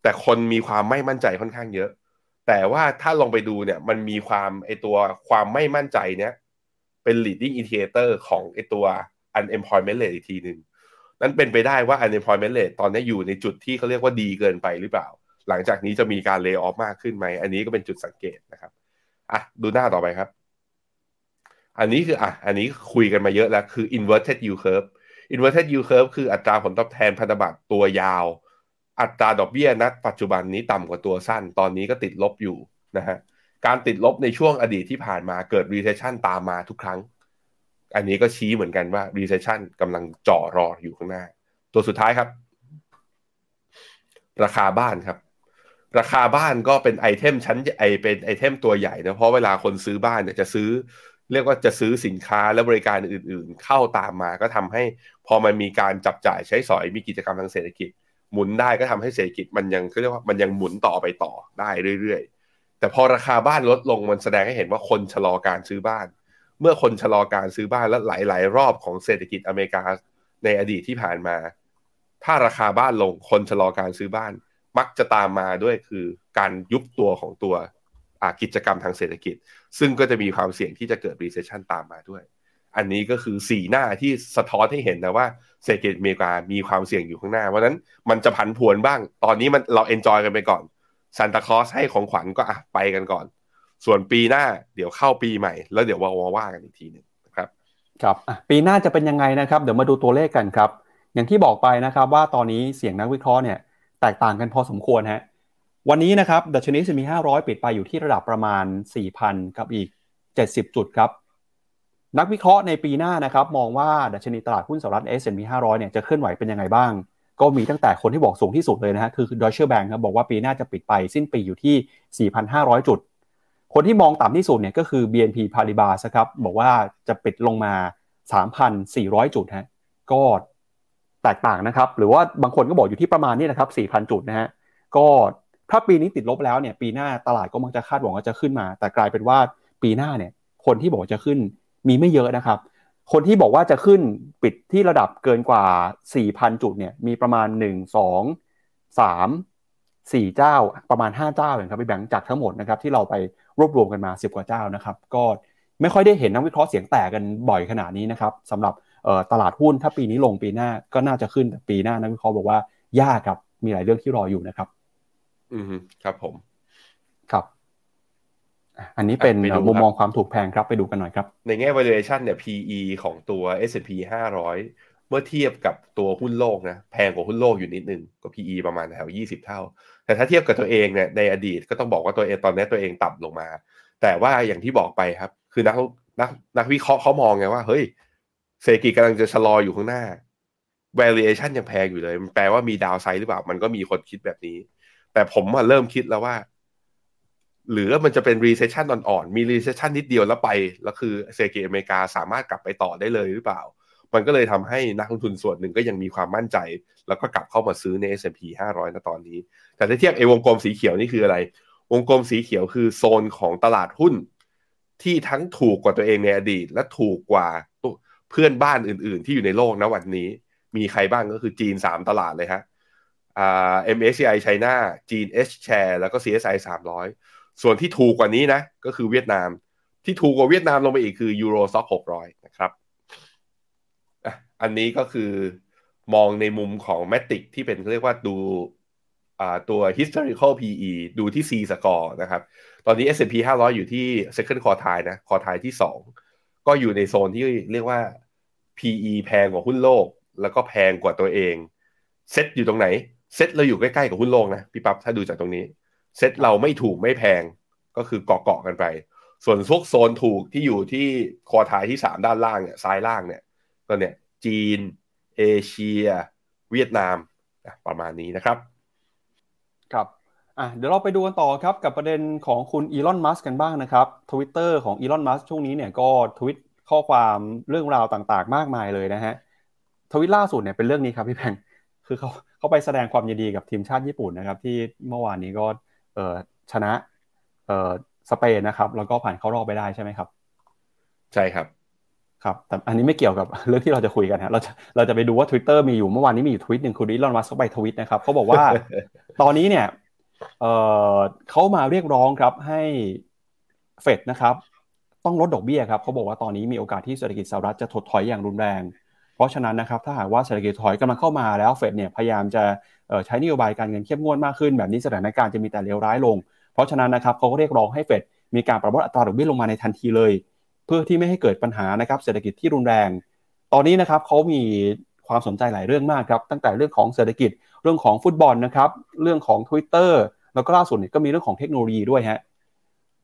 แต่คนมีความไม่มั่นใจค่อนข้างเยอะ แต่ว่าถ้าลองไปดูเนี่ยมันมีความไอตัวความไม่มั่นใจเนี้ยเป็น leading indicator ของไอตัว unemployment rate อีกทีหนึ่งนั้นเป็นไปได้ว่า unemployment rate ตอนนี้อยู่ในจุดที่เขาเรียกว่าดีเกินไปหรือเปล่า หลังจากนี้จะมีการ lay off มากขึ้นไหม อันนี้ก็เป็นจุดสังเกตนะครับอะดูหน้าต่อไปครับ อันนี้คืออะอันนี้คุยกันมาเยอะแล้วคือ inverted yield curve inverted yield curve คืออัตราผลตอบแทนพันธบัตรตัวยาว อัตราดอกเบี้ยนัดปัจจุบันนี้ต่ำกว่าตัวสั้น ตอนนี้ก็ติดลบอยู่นะฮะการติดลบในช่วงอดีตที่ผ่านมาเกิด recession ตามมาทุกครั้ง อันนี้ก็ชี้เหมือนกันว่า recession กำลังจ่อรออยู่ข้างหน้า ตัวสุดท้ายครับ ราคาบ้านครับ ราคาบ้านก็เป็น item ชั้นไอเป็น item ตัวใหญ่นะเพราะเวลาคนซื้อบ้านเนี่ยจะซื้อ เรียกว่าจะซื้อสินค้าและบริการอื่น ๆ เข้าตามมาก็ทำให้ พอมันมีการจับจ่ายใช้สอยมีกิจกรรมทางเศรษฐกิจ หมุนได้ก็ทำให้เศรษฐกิจมันยังเขาเรียกว่ามันยังหมุนต่อไปต่อได้เรื่อยๆ แต่พอราคาบ้านลดลงมันแสดงให้เห็นว่าคนชะลอการซื้อบ้าน เมื่อคนชะลอการซื้อบ้านและหลาย ๆ รอบของเศรษฐกิจอเมริกาในอดีตที่ผ่านมา ถ้าราคาบ้านลงคนชะลอการซื้อบ้าน มักจะตามมาด้วยคือการยุบตัวของตัวกิจกรรมทางเศรษฐกิจ ซึ่งก็จะมีความเสี่ยงที่จะเกิด recession ตามมาด้วย อันนี้ก็คือสีหน้าที่สะท้อนให้เห็นนะว่าเศรษฐกิจอเมริกามีความเสี่ยงอยู่ข้างหน้า เพราะนั้นมันจะผันผวนบ้าง ตอนนี้มันเราเอนจอยกันไปก่อนซานตาคลอสให้ของขวัญก็อะไปกันก่อน ส่วนปีหน้าเดี๋ยวเข้าปีใหม่ แล้วเดี๋ยวว่าว่ากันอีกทีหนึ่งนะครับครับปีหน้าจะเป็นยังไงนะครับ เดี๋ยวมาดูตัวเลขกันครับ อย่างที่บอกไปนะครับว่าตอนนี้เสียงนักวิเคราะห์เนี่ยแตกต่างกันพอสมควรฮะวันนี้นะครับดัชนีสมี500 ปิดไปอยู่ที่ระดับประมาณ 4,000 กับอีก 70 จุดครับ นักวิเคราะห์ในปีหน้านะครับมองว่าดัชนีตลาดหุ้นสหรัฐ S&P 500 เนี่ยจะเคลื่อนไหวเป็นยังไงบ้าง ก็มีตั้งแต่คนที่บอกสูงที่สุดเลยนะฮะคือ Deutsche Bank ครับบอกว่าปีหน้าจะปิดไปสิ้นปีอยู่ที่ 4,500 จุด คนที่มองต่ำที่สุดเนี่ยก็คือ BNP Paribas ครับบอกว่าจะปิดลงมา 3,400 จุดฮะก็แตกต่างนะครับ หรือว่าบางคนก็บอกอยู่ที่ประมาณนี้นะครับ 4,000 จุดนะฮะก็ถ้าปีนี้ติดลบแล้วเนี่ยปีหน้าตลาดก็มักจะคาดหวังว่าจะขึ้นมา แต่กลายเป็นว่าปีหน้าเนี่ยคนที่บอกจะขึ้น มีไม่เยอะนะครับ คนที่บอกว่าจะขึ้นปิดที่ระดับเกินกว่า 4,000 จุดเนี่ยมีประมาณ 1 2 3 4 เจ้า ประมาณ 5 เจ้าเองครับพี่แบงค์จากทั้งหมดนะครับที่เราไปรวบรวมกันมา 10 กว่าเจ้านะครับ ก็ไม่ค่อยได้เห็นนักวิเคราะห์เสียงแตกกันบ่อยขนาดนี้นะครับสำหรับตลาดหุ้นถ้าปีนี้ลงปีหน้าก็น่าจะขึ้นแต่ปีหน้านักวิเคราะห์บอกว่ายากครับมีหลายเรื่องที่รออยู่นะครับ อืมครับผม ครับ อันนี้เป็นมุมมองความถูกแพงครับไปดูกันหน่อยครับ ในแง่ valuation เนี่ย PE ของตัว S&P 500 เมื่อเทียบกับตัวหุ้นโลกนะแพงกว่าหุ้นโลกอยู่นิดนึงก็ PE ประมาณแถว 20 เท่า แต่ถ้าเทียบกับตัวเองเนี่ยในอดีตก็ต้องบอกว่าตัวเองตอนนี้ตัวเองต่ำลงมา แต่ว่าอย่างที่บอกไปครับ คือนักนักนักวิเคราะห์เขามองไงว่าเฮ้ยเศรษฐกิจกำลังจะชะลออยู่ข้างหน้า valuation ยังแพงอยู่เลย มันแปลว่ามีดาวไซด์หรือเปล่า มันก็มีคนคิดแบบนี้ แต่ผมมาเริ่มคิดแล้วว่า หรือมันจะเป็น recession อ่อนๆ มี recession นิดเดียวแล้วไป แล้วคือเศรษฐกิจอเมริกาสามารถกลับไปต่อได้เลยหรือเปล่า มันก็เลยทำให้นักลงทุนส่วนหนึ่งก็ยังมีความมั่นใจ แล้วก็กลับเข้ามาซื้อใน S&P 500ณตอนนี้ แต่ถ้าเทียบไอ้วงกลมสีเขียวนี่คืออะไร วงกลมสีเขียวคือโซนของตลาดหุ้น ที่ทั้งถูกกว่าตัวเองในอดีต และถูกกว่าเพื่อนบ้านอื่น ๆ ที่อยู่ในโลกณวันนี้ มีใครบ้างก็คือจีน 3 ตลาดเลยฮะอ่า MSCI China จีน H share แล้วก็ CSI 300 ส่วนที่ถูกกว่านี้นะก็คือเวียดนาม ที่ถูกกว่าเวียดนามลงไปอีกคือ Euro Stock 600นะครับอันนี้ก็คือมองในมุมของ metric ที่เป็นเรียกว่าดูตัว historical PE ดูที่ Z-score นะครับ ตอนนี้ S&P 500 อยู่ที่ second quartile นะ quartile ที่ 2 ก็อยู่ในโซนที่เรียกว่า PE แพงกว่าหุ้นโลก แล้วก็แพงกว่าตัวเอง เซ็ตอยู่ตรงไหน เซ็ตเราอยู่ใกล้ ๆ กับหุ้นโลกนะ พี่ปั๊บถ้าดูจากตรงนี้ เซ็ตเราไม่ถูกไม่แพงก็คือเกาะๆกันไป ส่วนพวกโซนถูกที่อยู่ที่คอทายที่3ด้านล่างเนี่ยซ้ายล่างเนี่ยก็เนี่ยจีน เอเชีย เวียดนามประมาณนี้นะครับ ครับอะเดี๋ยวเราไปดูกันต่อครับกับประเด็นของคุณอีลอนมัสกันบ้างนะครับทวิตเตอร์ของอีลอนมัสช่วงนี้เนี่ยก็ทวิตข้อความเรื่องราวต่างๆ มากมายเลยนะฮะทวิตล่าสุดเนี่ยเป็นเรื่องนี้ครับพี่แพงคือเขาเขาไปแสดงความยินดีกับทีมชาติญี่ปุ่นนะครับ ที่เมื่อวานนี้ก็ ชนะเออสเปนนะครับ แล้วก็ผ่านเข้ารอบไปได้ใช่ไหมครับ ใช่ครับครับแต่อันนี้ไม่เกี่ยวกับเรื่องที่เราจะคุยกันฮะเราจะเราจะไปดูว่า Twitter มีอยู่เมื่อวานนี้มีอยู่ทวิตหนึ่งคุณอีลอนมัสเขาไปทวิตนะครับเขาบอกว่าตอนนี้เนี่ยเออเขามาเรียกร้องครับให้เฟดนะครับ ต้องลดดอกเบี้ยครับเขาบอกว่าตอนนี้มีโอกาสที่เศรษฐกิจสหรัฐจะถดถอยอย่างรุนแรง เพราะฉะนั้นนะครับ ถ้าหากว่าเศรษฐกิจถอยกำลังเข้ามาแล้วเฟดเนี่ยพยายามจะ ใช้นโยบายการเงินเข้มงวดมากขึ้น แบบนี้สถานการณ์จะมีแต่เลวร้ายลง เพราะฉะนั้นนะครับเขาก็เรียกร้องให้เฟดมีการปรับลดอัตราดอกเบี้ยลงมาในทันทีเลย เพื่อที่ไม่ให้เกิดปัญหานะครับเศรษฐกิจที่รุนแรง ตอนนี้นะครับเขามีความสนใจหลายเรื่องมากครับตั้งแต่เรื่องของเศรษฐกิจเรื่องของฟุตบอลนะครับเรื่องของ Twitter แล้วก็ล่าสุดเนี่ยก็มีเรื่องของเทคโนโลยีด้วยฮะ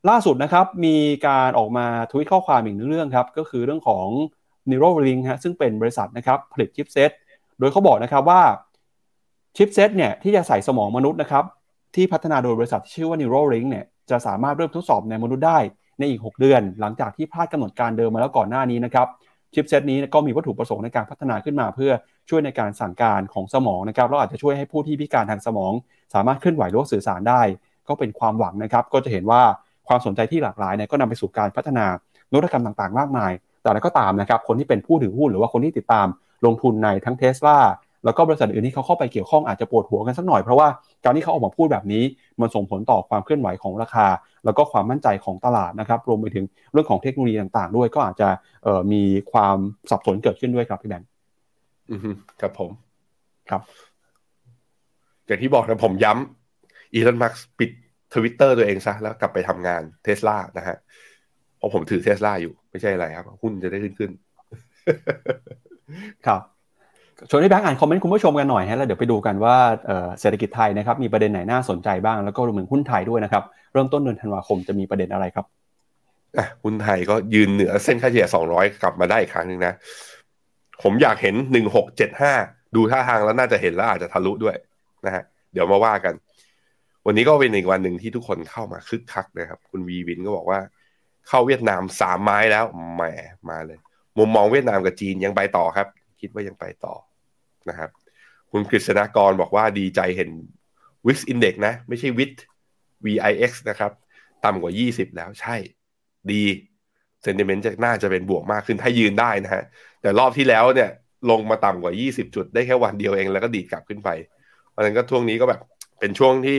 ล่าสุดนะครับมีการออกมาทวิตข้อความอีกหนึ่งเรื่องครับก็คือเรื่องของ Neuralink ฮะซึ่งเป็นบริษัทนะครับผลิตชิปเซตโดยเขาบอกนะครับว่า ชิปเซตเนี่ยที่จะใส่สมองมนุษย์นะครับที่พัฒนาโดยบริษัทที่ชื่อว่า Neuralink เนี่ยจะสามารถเริ่มทดสอบในมนุษย์ได้ในอีก 6 เดือน หลังจากที่พลาดกำหนดการเดิมมาแล้วก่อนหน้านี้นะครับชิปเซตนี้ก็มีวัตถุประสงค์ในการพัฒนาขึ้นมาเพื่อช่วยในการสั่งการของสมองนะครับแล้วอาจจะช่วยให้ผู้ที่พิการทางสมอง สามารถเคลื่อนไหวหรือสื่อสารได้ ก็เป็นความหวังนะครับ ก็จะเห็นว่าความสนใจที่หลากหลายเนี่ยก็นำไปสู่การพัฒนานวัตกรรมต่างๆ มากมาย แต่อะไรก็ตามนะครับคนที่เป็นผู้ถือหุ้นหรือว่าคนที่ติดตามลงทุนในทั้งเทสลา แล้วก็บริษัทอื่นที่เขาเข้าไปเกี่ยวข้องอาจจะปวดหัวกันสักหน่อยเพราะว่าการที่เขาออกมาพูดแบบนี้มันส่งผลต่อความเคลื่อนไหวของราคา แล้วก็ความมั่นใจของตลาดนะครับรวมไปถึงเรื่องของเทคโนโลยีต่างๆ ด้วยก็อาจจะมีความสับสนเกิดขึ้นด้วยครับพี่แบงค์อืมครับผมครับอย่างที่บอกนะผมย้ำอีลอนมัสปิดทวิตเตอร์ตัวเองซะแล้วกลับไปทำงานเทสลานะฮะเพราะผมถือเทสลาอยู่ไม่ใช่อะไรครับ หุ้นจะได้ขึ้นขึ้น ครับ ชวนให้แบงค์อ่านคอมเมนต์คุณผู้ชมกันหน่อยฮะแล้วเดี๋ยวไปดูกันว่าเศรษฐกิจไทยนะครับมีประเด็นไหนน่าสนใจบ้างแล้วก็รวมถึงหุ้นไทยด้วยนะครับเริ่มต้นเดือนธันวาคมจะมีประเด็นอะไรครับหุ้นไทยก็ยืนเหนือเส้นค่าเฉลี่ย 200 กลับมาได้อีกครั้งหนึ่งนะ ผมอยากเห็น 1675 ดูท่าทางแล้วน่าจะเห็นแล้วอาจจะทะลุด้วยนะฮะเดี๋ยวมาว่ากัน วันนี้ก็เป็นอีกวันหนึ่งที่ทุกคนเข้ามาคึกคักนะครับ คุณวีวินก็บอกว่า เข้าเวียดนามสามไม้แล้วแหมมาเลย มุมมองเวียดนามกับจีนยังไปต่อครับ คิดว่ายังไปต่อนะครับ คุณกฤษณากรบอกว่าดีใจเห็น Wix Index นะ ไม่ใช่ WIT VIX นะครับ ต่ำกว่า 20 แล้วใช่ ดีเซนติเมนต์จะน่าจะเป็นบวกมากขึ้นถ้ายืนได้นะฮะ แต่รอบที่แล้วเนี่ย ลงมาต่ำกว่า 20 จุดได้แค่วันเดียวเองแล้วก็ดีดกลับขึ้นไป เพราะฉะนั้นก็ช่วงนี้ก็แบบเป็นช่วงที่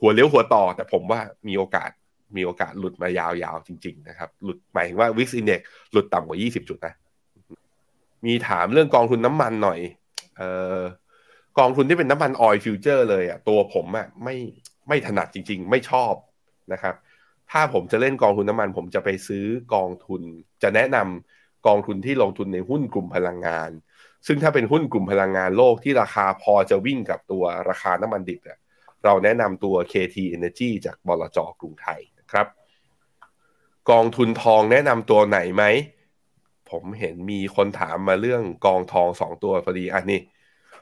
หัวเลี้ยวหัวต่อ แต่ผมว่ามีโอกาสมีโอกาสหลุดมายาวๆจริง ๆ นะครับ หลุดหมายถึงว่า VIX Index หลุดต่ำกว่า 20 จุดนะ มีถามเรื่องกองทุนน้ำมันหน่อย เอ่อกองทุนที่เป็นน้ำมัน oil future เลยอะตัวผมอะไม่ไม่ถนัดจริง ๆ ไม่ชอบนะครับ ถ้าผมจะเล่นกองทุนน้ำมัน ผมจะไปซื้อกองทุน จะแนะนำกองทุนที่ลงทุนในหุ้นกลุ่มพลังงาน ซึ่งถ้าเป็นหุ้นกลุ่มพลังงานโลกที่ราคาพอจะวิ่งกับตัวราคาน้ำมันดิบอะเราแนะนำตัว KT Energy จากบลจกรุงไทยนะครับ กองทุนทองแนะนำตัวไหนไหม ผมเห็นมีคนถามมาเรื่องกองทองสองตัวพอดีอันนี้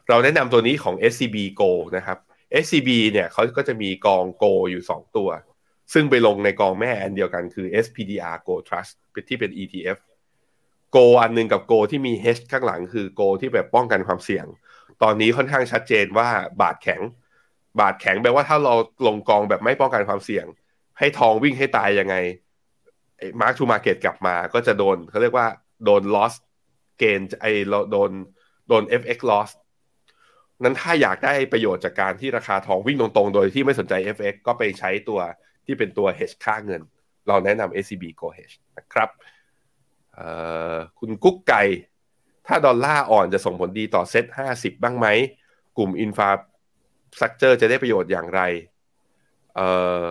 เราแนะนำตัวนี้ของ SCB Go นะครับ SCB เนี่ยเขาก็จะมีกอง Go อยู่ 2 ตัว ซึ่งไปลงในกองแม่อันเดียวกันคือ SPDR Go Trust ที่เป็น ETF Go อันหนึงกับ Go ที่มี H ข้างหลังคือ Go ที่แบบป้องกันความเสี่ยง ตอนนี้ค่อนข้างชัดเจนว่าบาทแข็ง บาทแข็งแปลว่าถ้าเราลงกองแบบไม่ป้องกันความเสี่ยง ให้ทองวิ่งให้ตายยังไงมาร์กทูมาเก็ตกลับมาก็จะโดนเขาเรียกว่า โดน loss gain ไอเราโดนโดน FX loss นั้นถ้าอยากได้ประโยชน์จากการที่ราคาทองวิ่งตรงๆ โดยที่ไม่สนใจ FX ก็ไปใช้ตัวที่เป็นตัว hedge ค่าเงิน เราแนะนำ SCB Gold Hedge นะครับคุณกุ๊กไก่ ถ้าดอลลาร์อ่อนจะส่งผลดีต่อ SET50 บ้างไหม กลุ่ม infrastructure จะได้ประโยชน์อย่างไร เอ่อ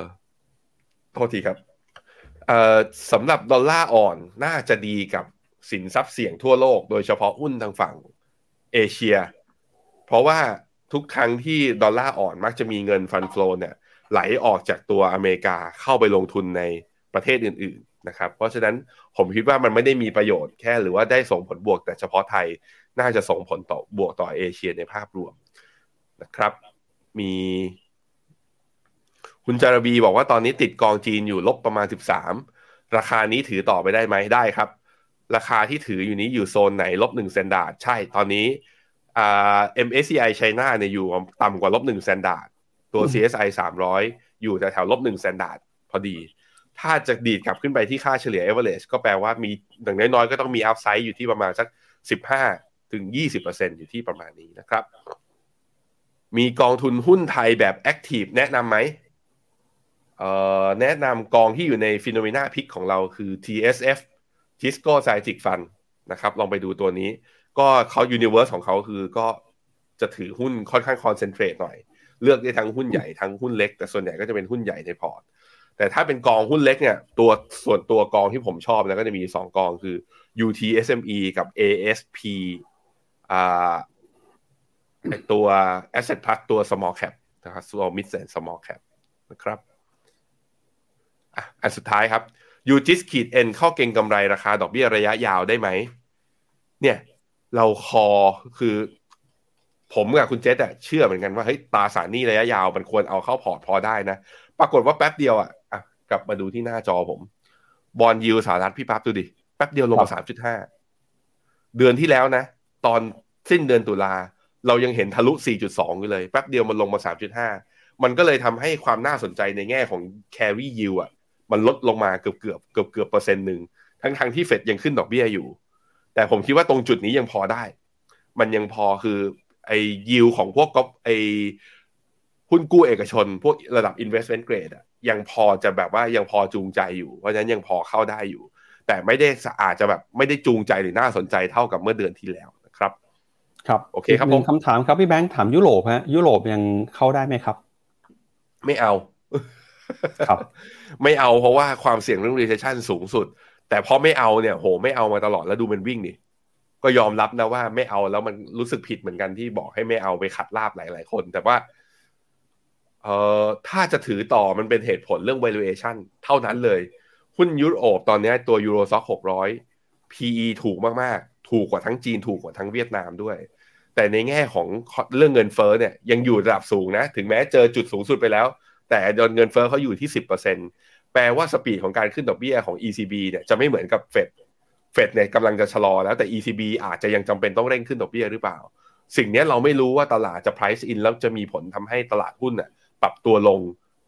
โทษทีครับ เอ่อสำหรับดอลลาร์อ่อนน่าจะดีกับ สินทรัพย์เสี่ยงทั่วโลก โดยเฉพาะหุ้นทางฝั่งเอเชีย เพราะว่าทุกครั้งที่ดอลลาร์อ่อนมักจะมีเงิน fund flow เนี่ยไหลออกจากตัวอเมริกาเข้าไปลงทุนในประเทศอื่น ๆนะครับ เพราะฉะนั้นผมคิดว่ามันไม่ได้มีประโยชน์แค่หรือว่าได้ส่งผลบวกแต่เฉพาะไทยน่าจะส่งผลต่อบวกต่อเอเชียในภาพรวมนะครับ มี คุณจารบีบอกว่าตอนนี้ติดกองจีนอยู่ลบประมาณ 13 ราคานี้ถือต่อไปได้ไหมได้ครับ ราคาที่ถืออยู่นี้อยู่โซนไหนลบหนึ่ง standard ใช่ตอนนี้อ่า MSCI China เนี่ยอยู่ต่ำกว่าลบหนึ่ง standard ตัว CSI 300 อยู่แถวๆลบหนึ่ง standard พอดี ถ้าจะดีดกลับขึ้นไปที่ค่าเฉลี่ย average ก็แปลว่ามีอย่างน้อยๆ ก็ต้องมี upside อยู่ที่ประมาณสัก 15 ถึง 20%อยู่ที่ประมาณนี้นะครับ มีกองทุนหุ้นไทยแบบ active แนะนำไหมเอ่อแนะนำกองที่อยู่ใน Finnomena Pick ของเราคือ TSF Tisco s c i e n t i c Fund นะครับ ลองไปดูตัวนี้ ก็เขา Universe ของเขาคือก็จะถือหุ้นค่อนข้างคอนเซนเทรตหน่อย เลือกได้ทั้งหุ้นใหญ่ทั้งหุ้นเล็ก แต่ส่วนใหญ่ก็จะเป็นหุ้นใหญ่ในพอร์ตแต่ถ้าเป็นกองหุ้นเล็กเนี่ยตัวส่วนตัวกองที่ผมชอบนะก็จะมี 2 กองคือ UTSME กับ ASP อ่าไอตัว Asset Plus ตัว Small Cap นะครับ Small Mid and Small Cap นะครับอะอันสุดท้ายครับ UGIS ขีด N เข้าเก็งกำไรราคาดอกเบี้ยระยะยาวได้ไหม เนี่ย เราคอคือ ผมกับคุณเจษอะเชื่อเหมือนกันว่าเฮ้ยตราสารหนี้ระยะยาวมันควรเอาเข้าพอร์ตพอได้นะ ปรากฏว่าแป๊บเดียวอะอะกลับมาดูที่หน้าจอผม bond yield สหรัฐพี่ปั๊บดูดิ แป๊บเดียวลงมาสามจุดห้าเดือนที่แล้วนะ ตอนสิ้นเดือนตุลาเรายังเห็นทะลุ 4.2 อยู่เลย แป๊บเดียวมันลงมา 3.5 มันก็เลยทำให้ความน่าสนใจในแง่ของ carry yield อะ มันลดลงมาเกือบเกือบเกือบเกือบเปอร์เซ็นต์หนึ่งทั้งทางที่เฟดยังขึ้นดอกเบี้ยอยู่ แต่ผมคิดว่าตรงจุดนี้ยังพอได้ มันยังพอคือไอ้ยิวของพวกก็ไอ้หุ้นกู้เอกชน พวกระดับ investment grade อะยังพอจะแบบว่ายังพอจูงใจอยู่ เพราะฉะนั้นยังพอเข้าได้อยู่ แต่ไม่ได้อาจจะแบบไม่ได้จูงใจหรือน่าสนใจเท่ากับเมื่อเดือนที่แล้วนะครับ ครับโอเคครับผมคำถามครับพี่แบงค์ถามยุโรปฮะยุโรปยังเข้าได้ไหมครับ ไม่เอา ครับ ไม่เอาเพราะว่าความเสี่ยงเรื่อง recession สูงสุด แต่พอไม่เอาเนี่ยโหไม่เอามาตลอดแล้วดูมันวิ่งดิก็ยอมรับนะว่าไม่เอาแล้วมันรู้สึกผิดเหมือนกันที่บอกให้ไม่เอาไปขัดลาบหลาย ๆ คน แต่ว่าเอ่อถ้าจะถือต่อมันเป็นเหตุผลเรื่อง valuation เท่านั้นเลย หุ้นยุโรปตอนนี้ตัวยูโรซ็อกหกร้อย PE ถูกมาก ๆ ถูกกว่าทั้งจีนถูกกว่าทั้งเวียดนามด้วย แต่ในแง่ของเรื่องเงินเฟ้อเนี่ยยังอยู่ระดับสูงนะ ถึงแม้เจอจุดสูงสุดไปแล้ว แต่โดนเงินเฟ้อเขาอยู่ที่10%แปลว่าสปีดของการขึ้นดอกเบี้ยของ ECB เนี่ยจะไม่เหมือนกับเฟดเฟดเนี่ยกำลังจะชะลอแล้วแต่ ECB อาจจะยังจำเป็นต้องเร่งขึ้นดอกเบี้ยหรือเปล่า สิ่งนี้เราไม่รู้ว่าตลาดจะ price in แล้วจะมีผลทำให้ตลาดหุ้นน่ะปรับตัวลง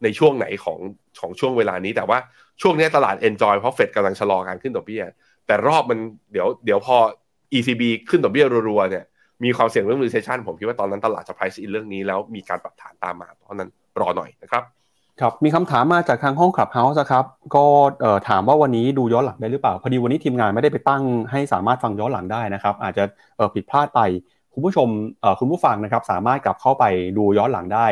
ในช่วงไหนของของช่วงเวลานี้ แต่ว่าช่วงนี้ตลาด enjoy เพราะเฟดกำลังชะลอการขึ้นดอกเบี้ย แต่รอบมันเดี๋ยวเดี๋ยวพอ ECB ขึ้นดอกเบี้ยรัวๆเนี่ยมีความเสี่ยงเรื่อง recession ผมคิดว่าตอนนั้นตลาดจะ price in เรื่องนี้แล้วมีการปรับฐานตามมาเพราะนั้น รอหน่อยนะครับครับมีคำถามมาจากทางห้องคลับเฮาส์ครับก็ถามว่าวันนี้ดูย้อนหลังได้หรือเปล่า พอดีวันนี้ทีมงานไม่ได้ไปตั้งให้สามารถฟังย้อนหลังได้นะครับ อาจจะผิดพลาดไปคุณผู้ชมคุณผู้ฟังนะครับ สามารถกลับเข้าไปดูย้อนหลังได้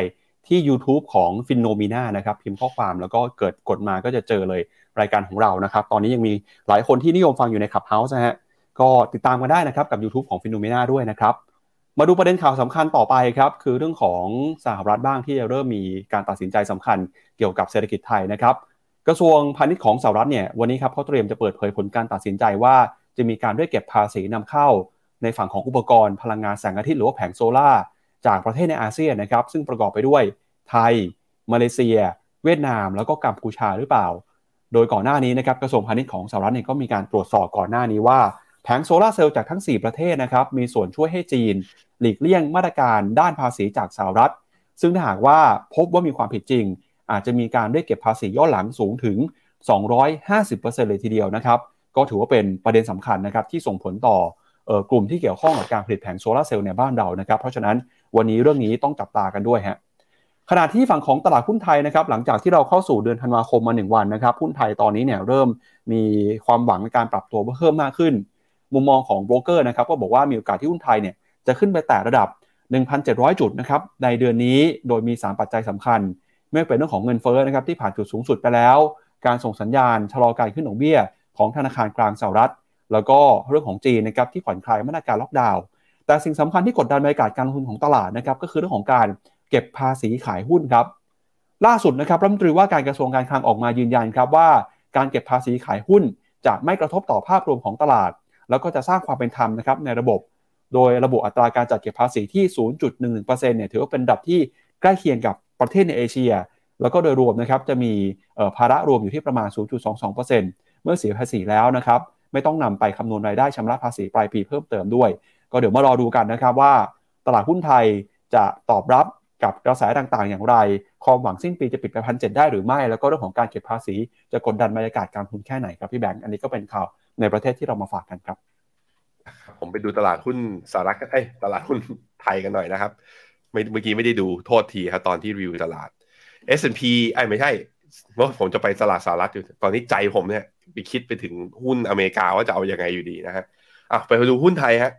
ที่ YouTube ของ f i n o m e n a นะครับ พิมพ์ข้อความแล้วก็เกิดกดมาก็จะเจอเลยรายการของเรานะครับ ตอนนี้ยังมีหลายคนที่นิยมฟังอยู่ในคลับเฮาส์นะฮะก็ติดตามกันได้นะครับกับ YouTube ของ f i n o m e n a ด้วยนะครับ มาดูประเด็นข่าวสำคัญต่อไปครับคือเรื่องของสหรัฐบ้างที่จะเริ่มมีการตัดสินใจสำคัญเกี่ยวกับเศรษฐกิจไทยนะครับกระทรวงพาณิชย์ของสหรัฐเนี่ยวันนี้ครับเขาเตรียมจะเปิดเผยผลการตัดสินใจว่า จะมีการเรียกเก็บภาษีนำเข้า ในฝั่งของอุปกรณ์พลังงานแสงอาทิตย์หรือว่าแผงโซลา่าจากประเทศในอาเซียนนะครับซึ่งประกอบไปด้วยไทย มาเลเซีย เวียดนาม แล้วก็กัมพูชาหรือเปล่า โดยก่อนหน้านี้นะครับกระทรวงพาณิชย์ของสหรัฐเนี่ยก็มีการตรวจสอบก่อนหน้านี้ว่า แผงโซลาเซลล์จากทั้ง 4 ประเทศนะครับมีส่วนช่วยให้จีน หลีกเลี่ยงมาตรการด้านภาษีจากสหรัฐ ซึ่งถ้าหากว่าพบว่ามีความผิดจริง อาจจะมีการเรียกเก็บภาษีย้อนหลังสูงถึง 250%เลยทีเดียวนะครับก็ถือว่าเป็นประเด็นสำคัญนะครับที่ส่งผลต่อกลุ่มที่เกี่ยวข้องกับการผลิตแผงโซลาเซลล์ในบ้านเรานะครับเพราะฉะนั้นวันนี้เรื่องนี้ต้องจับตากันด้วยฮะขณะที่ฝั่งของตลาดหุ้นไทยนะครับหลังจากที่เราเข้าสู่เดือนธันวาคมมา 1 วันนะครับหุ้นไทยตอนนี้เนี่ยเริ่มมีความหวังในการปรับตัวเพิ่มมากขึ้น มุมมองของโบรกเกอร์นะครับก็บอกว่ามีโอกาสที่หุ้นไทยเนี่ยจะขึ้นไปแตะระดับ 1,700 จุดนะครับในเดือนนี้โดยมี 3 ปัจจัยสำคัญ ไม่เป็นเรื่องของเงินเฟ้อนะครับที่ผ่านจุดสูงสุดไปแล้ว การส่งสัญญาณชะลอการขึ้นดอกเบี้ย ของธนาคารกลางสหรัฐ แล้วก็เรื่องของจีนนะครับที่ผ่อนคลายมาตรการล็อกดาวน์แต่สิ่งสำคัญที่กดดันบรรยากาศการลงทุนของตลาดนะครับก็คือเรื่องของการเก็บภาษีขายหุ้นครับล่าสุดนะครับรัฐมนตรีว่าการกระทรวงการคลังออกมายืนยันครับว่า การเก็บภาษีขายหุ้นจะไม่กระทบต่อภาพรวมของตลาด แล้วก็จะสร้างความเป็นธรรมนะครับในระบบ โดยระบุอัตราการจัดเก็บภาษีที่ 0.11%เนี่ยถือว่าเป็นดับที่ใกล้เคียงกับประเทศในเอเชีย แล้วก็โดยรวมนะครับจะมีภาระรวมอยู่ที่ประมาณ 0.22%เมื่อเสียภาษีแล้วนะครับไม่ต้องนำไปคำนวณรายได้ชำระภาษีปลายปีเพิ่มเติมด้วย ก็เดี๋ยวมารอดูกันนะครับว่า ตลาดหุ้นไทยจะตอบรับกับกระแสต่างๆ อย่างไร ความหวังสิ้นปีจะปิดไปพันเได้หรือไม่ แล้วก็เรื่องของการเก็บภาษีจะกดดันบรรยากาศการทุนแค่ไหนครับพี่แบงค์ อันนี้ก็เป็นข่าว ในประเทศที่เรามาฝากกันครับ ผมไปดูตลาดหุ้นสหรัฐเอ้ยตลาดหุ้นไทยกันหน่อยนะครับเมื่อกี้ไม่ได้ดูโทษทีครับตอนที่รีวิวตลาด S&P ไอ้ไม่ใช่เมื่อผมจะไปตลาดสหรัฐอยู่ตอนนี้ใจผมเนี่ยไปคิดไปถึงหุ้นอเมริกาว่าจะเอาอย่างไงอยู่ดีนะฮะอะไปดูหุ้นไทยฮะ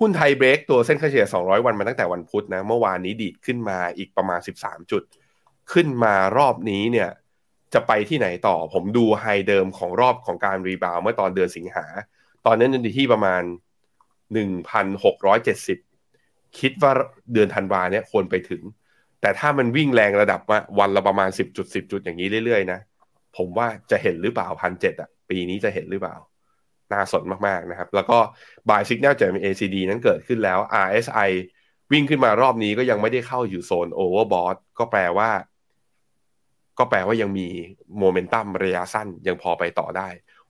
หุ้นไทยเบรกตัวเส้นค่าเฉลี่ย 200 วันมาตั้งแต่วันพุธนะ เมื่อวานนี้ดีดขึ้นมาอีกประมาณ 13 จุด ขึ้นมารอบนี้เนี่ย จะไปที่ไหนต่อ ผมดู high เดิมของรอบของการ rebound เมื่อตอนเดือนสิงหา ตอนนั้นอยู่ที่ประมาณหนึ่งพันหกร้อยเจ็ดสิบคิดว่าเดือนธันวาเนี่ยควรไปถึง แต่ถ้ามันวิ่งแรงระดับวันละประมาณสิบจุดสิบจุดอย่างนี้เรื่อยๆนะ ผมว่าจะเห็นหรือเปล่าพันเจ็ดอะ ปีนี้จะเห็นหรือเปล่า น่าสนมากๆนะครับ แล้วก็ buy signal จาก MACD นั้นเกิดขึ้นแล้ว RSI วิ่งขึ้นมารอบนี้ก็ยังไม่ได้เข้าอยู่โซน overbought ก็แปลว่า ก็แปลว่ายังมีโมเมนตัมระยะสั้นยังพอไปต่อได้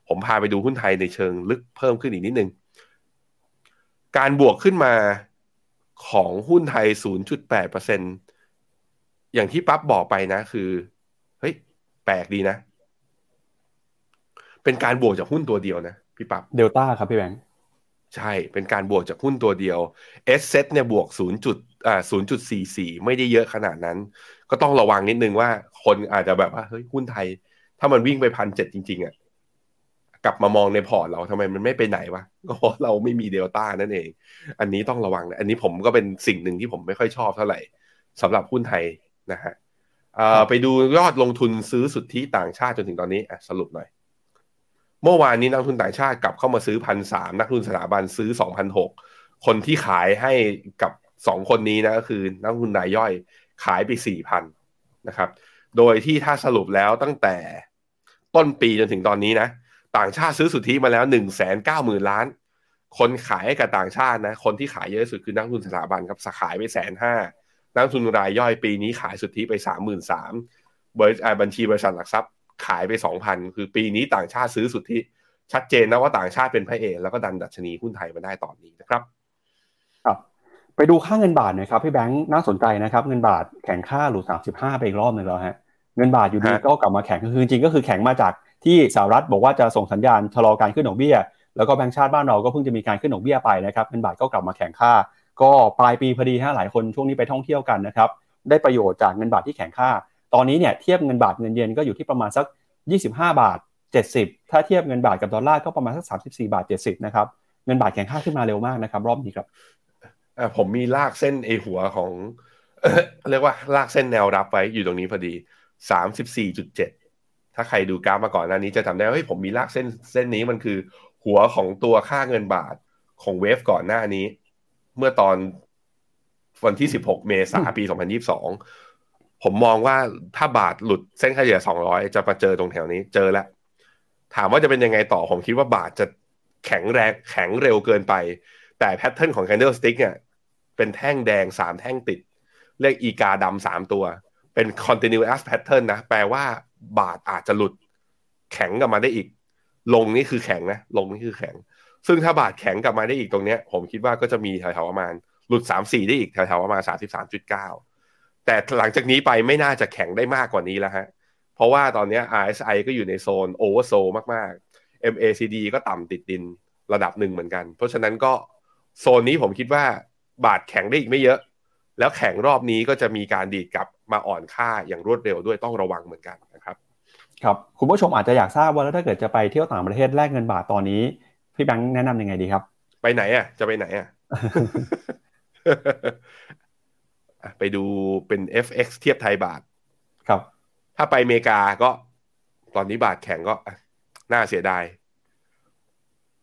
ผมพาไปดูหุ้นไทยในเชิงลึกเพิ่มขึ้นอีกนิดนึง การบวกขึ้นมาของหุ้นไทย 0.8%อย่างที่ปั๊บบอกไปนะคือ เฮ้ย แปลกดีนะ เป็นการบวกจากหุ้นตัวเดียวนะ พี่ปั๊บเดลต้าครับพี่แบงค์ใช่ เป็นการบวกจากหุ้นตัวเดียว S set เนี่ยบวก 0. จุดอ่า0.44 ไม่ได้เยอะขนาดนั้น ก็ต้องระวังนิดนึงว่าคนอาจจะแบบว่าเฮ้ยหุ้นไทย ถ้ามันวิ่งไปพันเจ็ดจริงๆอะ่ะกลับมามองในพอร์ตเราทำไมมันไม่ไปไหนวะก็เพราะเราไม่มีเดลต้านั่นเอง อันนี้ต้องระวังนะอันนี้ผมก็เป็นสิ่งหนึ่งที่ผมไม่ค่อยชอบเท่าไหร่สำหรับหุ้นไทยนะฮะไปดูยอดลงทุนซื้อสุทธิต่างชาติจนถึงตอนนี้สรุปหน่อย เมื่อวานนี้นักทุนต่างชาติกลับเข้ามาซื้อพันสามนักทุนสถาบันซื้อสองพันหกคนที่ขายให้กับสองคนนี้นะก็คือนักทุนรายย่อย ขายไปสี่พันนะครับ โดยที่ถ้าสรุปแล้วตั้งแต่ต้นปีจนถึงตอนนี้นะ ต่างชาติซื้อสุทธิมาแล้วหนึ่งแสนเก้าหมื่นล้าน คนขายให้กับต่างชาตินะ คนที่ขายเยอะสุดคือนักทุนสถาบันครับขายไปแสนห้านักทุนรายย่อยปีนี้ขายสุทธิไปสามหมื่นสามบัญชีบริษัทหลักทรัพย์ขายไปสองพันคือปีนี้ต่างชาติซื้อสุทธิชัดเจนนะว่าต่างชาติเป็นพระเอกแล้วก็ดันดัชนีหุ้นไทยมาได้ตอนนี้นะครับ ดูค่าเงินบาทหน่อยครับพี่แบงค์น่าสนใจนะครับเงินบาทแข็งค่าหลุด35 ไปอีกรอบหนึ่งแล้วฮะเงินบาทอยู่ดีก็กลับมาแข็งคือจริงๆก็คือแข็งมาจากที่สหรัฐบอกว่าจะส่งสัญญาณชะลอการขึ้นดอกเบี้ย แล้วก็แบงก์ชาติบ้านเราก็เพิ่งจะมีการขึ้นดอกเบี้ยไปนะครับเงินบาทก็กลับมาแข็งค่า ก็ปลายปีพอดีฮะหลายคนช่วงนี้ไปท่องเที่ยวกันนะครับได้ประโยชน์จากเงินบาทที่แข็งค่า ตอนนี้เนี่ยเทียบเงินบาทเงินเยนก็อยู่ที่ประมาณสัก 25 บาท 70 ถ้าเทียบเงินบาทกับดอลลาร์ก็ประมาณสัก 34 บาท 70 นะครับเงินบาทแข็งค่าขึ้นมาเร็วมากนะครับรอบนี้ครับ ผมมีลากเส้นไอหัวของ เรียกว่าลากเส้นแนวรับไว้อยู่ตรงนี้พอดี34.7ถ้าใครดูกราฟมาก่อนหน้านี้จะจำได้ว่าเฮ้ยผมมีลากเส้นเส้นนี้มันคือ หัวของตัวค่าเงินบาทของเวฟก่อนหน้านี้ เมื่อตอนวันที่16เมษายนปี2022ผมมองว่าถ้าบาทหลุดเส้นค่าเฉลี่ย200จะมาเจอตรงแถวนี้เจอแล้ว ถามว่าจะเป็นยังไงต่อ ผมคิดว่าบาทจะแข็งแรงแข็งเร็วเกินไป แต่แพทเทิร์นของ candle stick เนี่ย เป็นแท่งแดงสามแท่งติด เรียกอีกาดำสามตัว เป็น continuous pattern นะ แปลว่าบาทอาจจะหลุด แข็งกลับมาได้อีก ลงนี่คือแข็งนะ ลงนี่คือแข็ง ซึ่งถ้าบาทแข็งกลับมาได้อีกตรงเนี้ย ผมคิดว่าก็จะมีแถวๆประมาณ หลุดสามสี่ได้อีกแถวๆประมาณสามสิบสามจุดเก้าแต่หลังจากนี้ไปไม่น่าจะแข็งได้มากกว่านี้แล้วฮะ เพราะว่าตอนนี้ RSI ก็อยู่ในโซนโอเวอร์โซมากๆ MACD ก็ต่ำติดดินระดับหนึ่งเหมือนกัน เพราะฉะนั้นก็โซนนี้ผมคิดว่า บาทแข็งได้อีกไม่เยอะ แล้วแข็งรอบนี้ก็จะมีการดีดกลับมาอ่อนค่าอย่างรวดเร็วด้วยต้องระวังเหมือนกันนะครับครับคุณผู้ชมอาจจะอยากทราบว่าแล้วถ้าเกิดจะไปเที่ยวต่างประเทศแลกเงินบาทตอนนี้ พี่แบงค์แนะนํำยังไงดีครับ ไปไหนอะ จะไปไหนอะไปดูเป็น FX เทียบไทยบาท ครับ ถ้าไปอเมริกาก็ ตอนนี้บาทแข็งก็น่าเสียดาย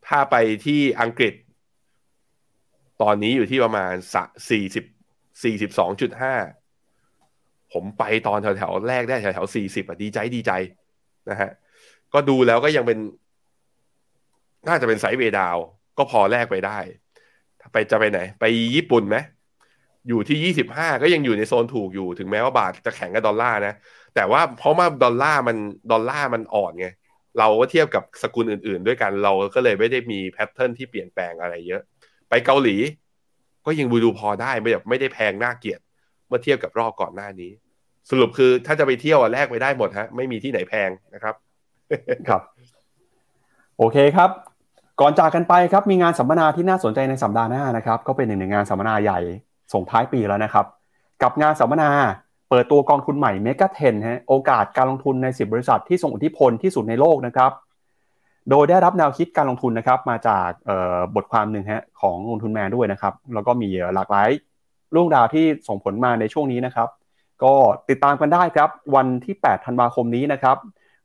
ถ้าไปที่อังกฤษ ตอนนี้อยู่ที่ประมาณสี่สิบสี่สิบสองจุดห้าผมไปตอนแถวๆแรกได้แถวๆสี่สิบอะดีใจดีใจนะฮะก็ดูแล้วก็ยังเป็น น่าจะเป็น sideway down ก็พอแลกไปได้ ไปจะไปไหน ไปญี่ปุ่นไหมอยู่ที่ยี่สิบห้าก็ยังอยู่ในโซนถูกอยู่ถึงแม้ว่าบาทจะแข็งกับดอลลาร์นะ แต่ว่าเพราะว่าดอลลาร์มันดอลลาร์มันอ่อนไง เราก็เทียบกับสกุลอื่น ๆ ด้วยกันเราก็เลยไม่ได้มี pattern ที่เปลี่ยนแปลงอะไรเยอะ ไปเกาหลี ก็ยังดูพอได้ไม่แบบไม่ได้แพงน่าเกลียดเมื่อเทียบกับรอบก่อนหน้านี้ สรุปคือถ้าจะไปเที่ยวแรกไปได้หมดฮะไม่มีที่ไหนแพงนะครับ ครับ โอเคครับก่อนจากกันไปครับมีงานสัมมนาที่น่าสนใจในสัปดาห์หน้านะครับก็เป็นหนึ่งในงานสัมมนาใหญ่ส่งท้ายปีแล้วนะครับ กับงานสัมมนาเปิดตัวกองทุนใหม่เมกะเทนฮะโอกาสการลงทุนใน 10 บริษัทที่ส่งอิทธิพลที่สุดในโลกนะครับ โดยได้รับแนวคิดการลงทุนนะครับมาจากบทความหนึ่งฮะของลงทุนแมนด้วยนะครับ แล้วก็มีหลากหลายเรื่องราวที่ส่งผลมาในช่วงนี้นะครับ ก็ติดตามกันได้ครับ วันที่ 8 ธันวาคมนี้นะครับ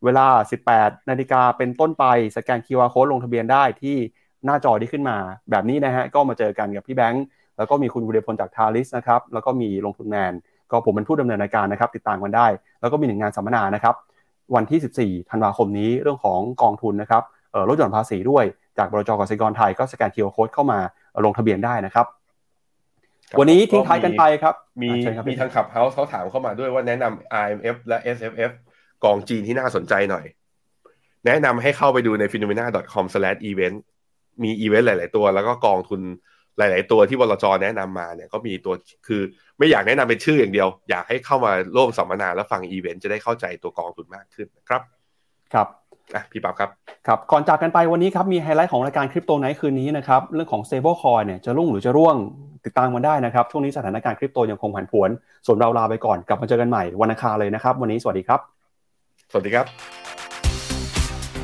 เวลา 18 นาฬิกาเป็นต้นไปสแกน QR Code ลงทะเบียนได้ที่หน้าจอที่ขึ้นมาแบบนี้นะฮะก็มาเจอกันกับพี่แบงค์แล้วก็มีคุณวูเดพลจากทาริสนะครับแล้วก็มีลงทุนแมนก็ผมเป็นผู้ดำเนินรายการนะครับ ติดตามกันได้ แล้วก็มีหนึ่งงานสัมมนานะครับ วันที่ 14 ธันวาคมนี้เรื่องของกองทุนนะครับ ลดหย่อนภาษีด้วย จากบลจ.กสิกรไทยก็สแกน QR code เข้ามาลงทะเบียนได้นะครับ วันนี้ทิ้งท้ายกันไปครับ มีมีทาง Clubhouse เขาถามเข้ามาด้วยว่าแนะนำ RMF และ SSF กองจีนที่น่าสนใจหน่อย แนะนำให้เข้าไปดูใน finnomena.com/event มีอีเวนต์หลาย ๆ ตัว แล้วก็กองทุนหลาย ๆ ตัวที่บลจแนะนำมาเนี่ยก็มีตัวคือไม่อยากแนะนำเป็นชื่ออย่างเดียว อยากให้เข้ามาร่วมสัมมนาแล้วฟังอีเวนต์จะได้เข้าใจตัวกองทุนมากขึ้นนะครับ ครับ อะพี่ปั๊บครับครับ ก่อนจากกันไปวันนี้ครับมีไฮไลท์ของรายการคริปโตไนท์คืนนี้นะครับ เรื่องของ stable coin เนี่ยจะรุ่งหรือจะร่วงติดตามกันได้นะครับ ช่วงนี้สถานการณ์คริปโตยังคงผันผวน ส่วนเราลาไปก่อนกลับมาเจอกันใหม่วันอังคารเลยนะครับ วันนี้สวัสดีครับ สวัสดีครับ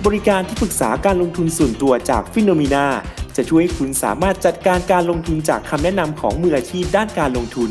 บริการที่ปรึกษาการลงทุนส่วนตัวจาก Finnomena จะช่วยให้คุณสามารถจัดการการลงทุนจากคำแนะนำของมืออาชีพด้านการลงทุน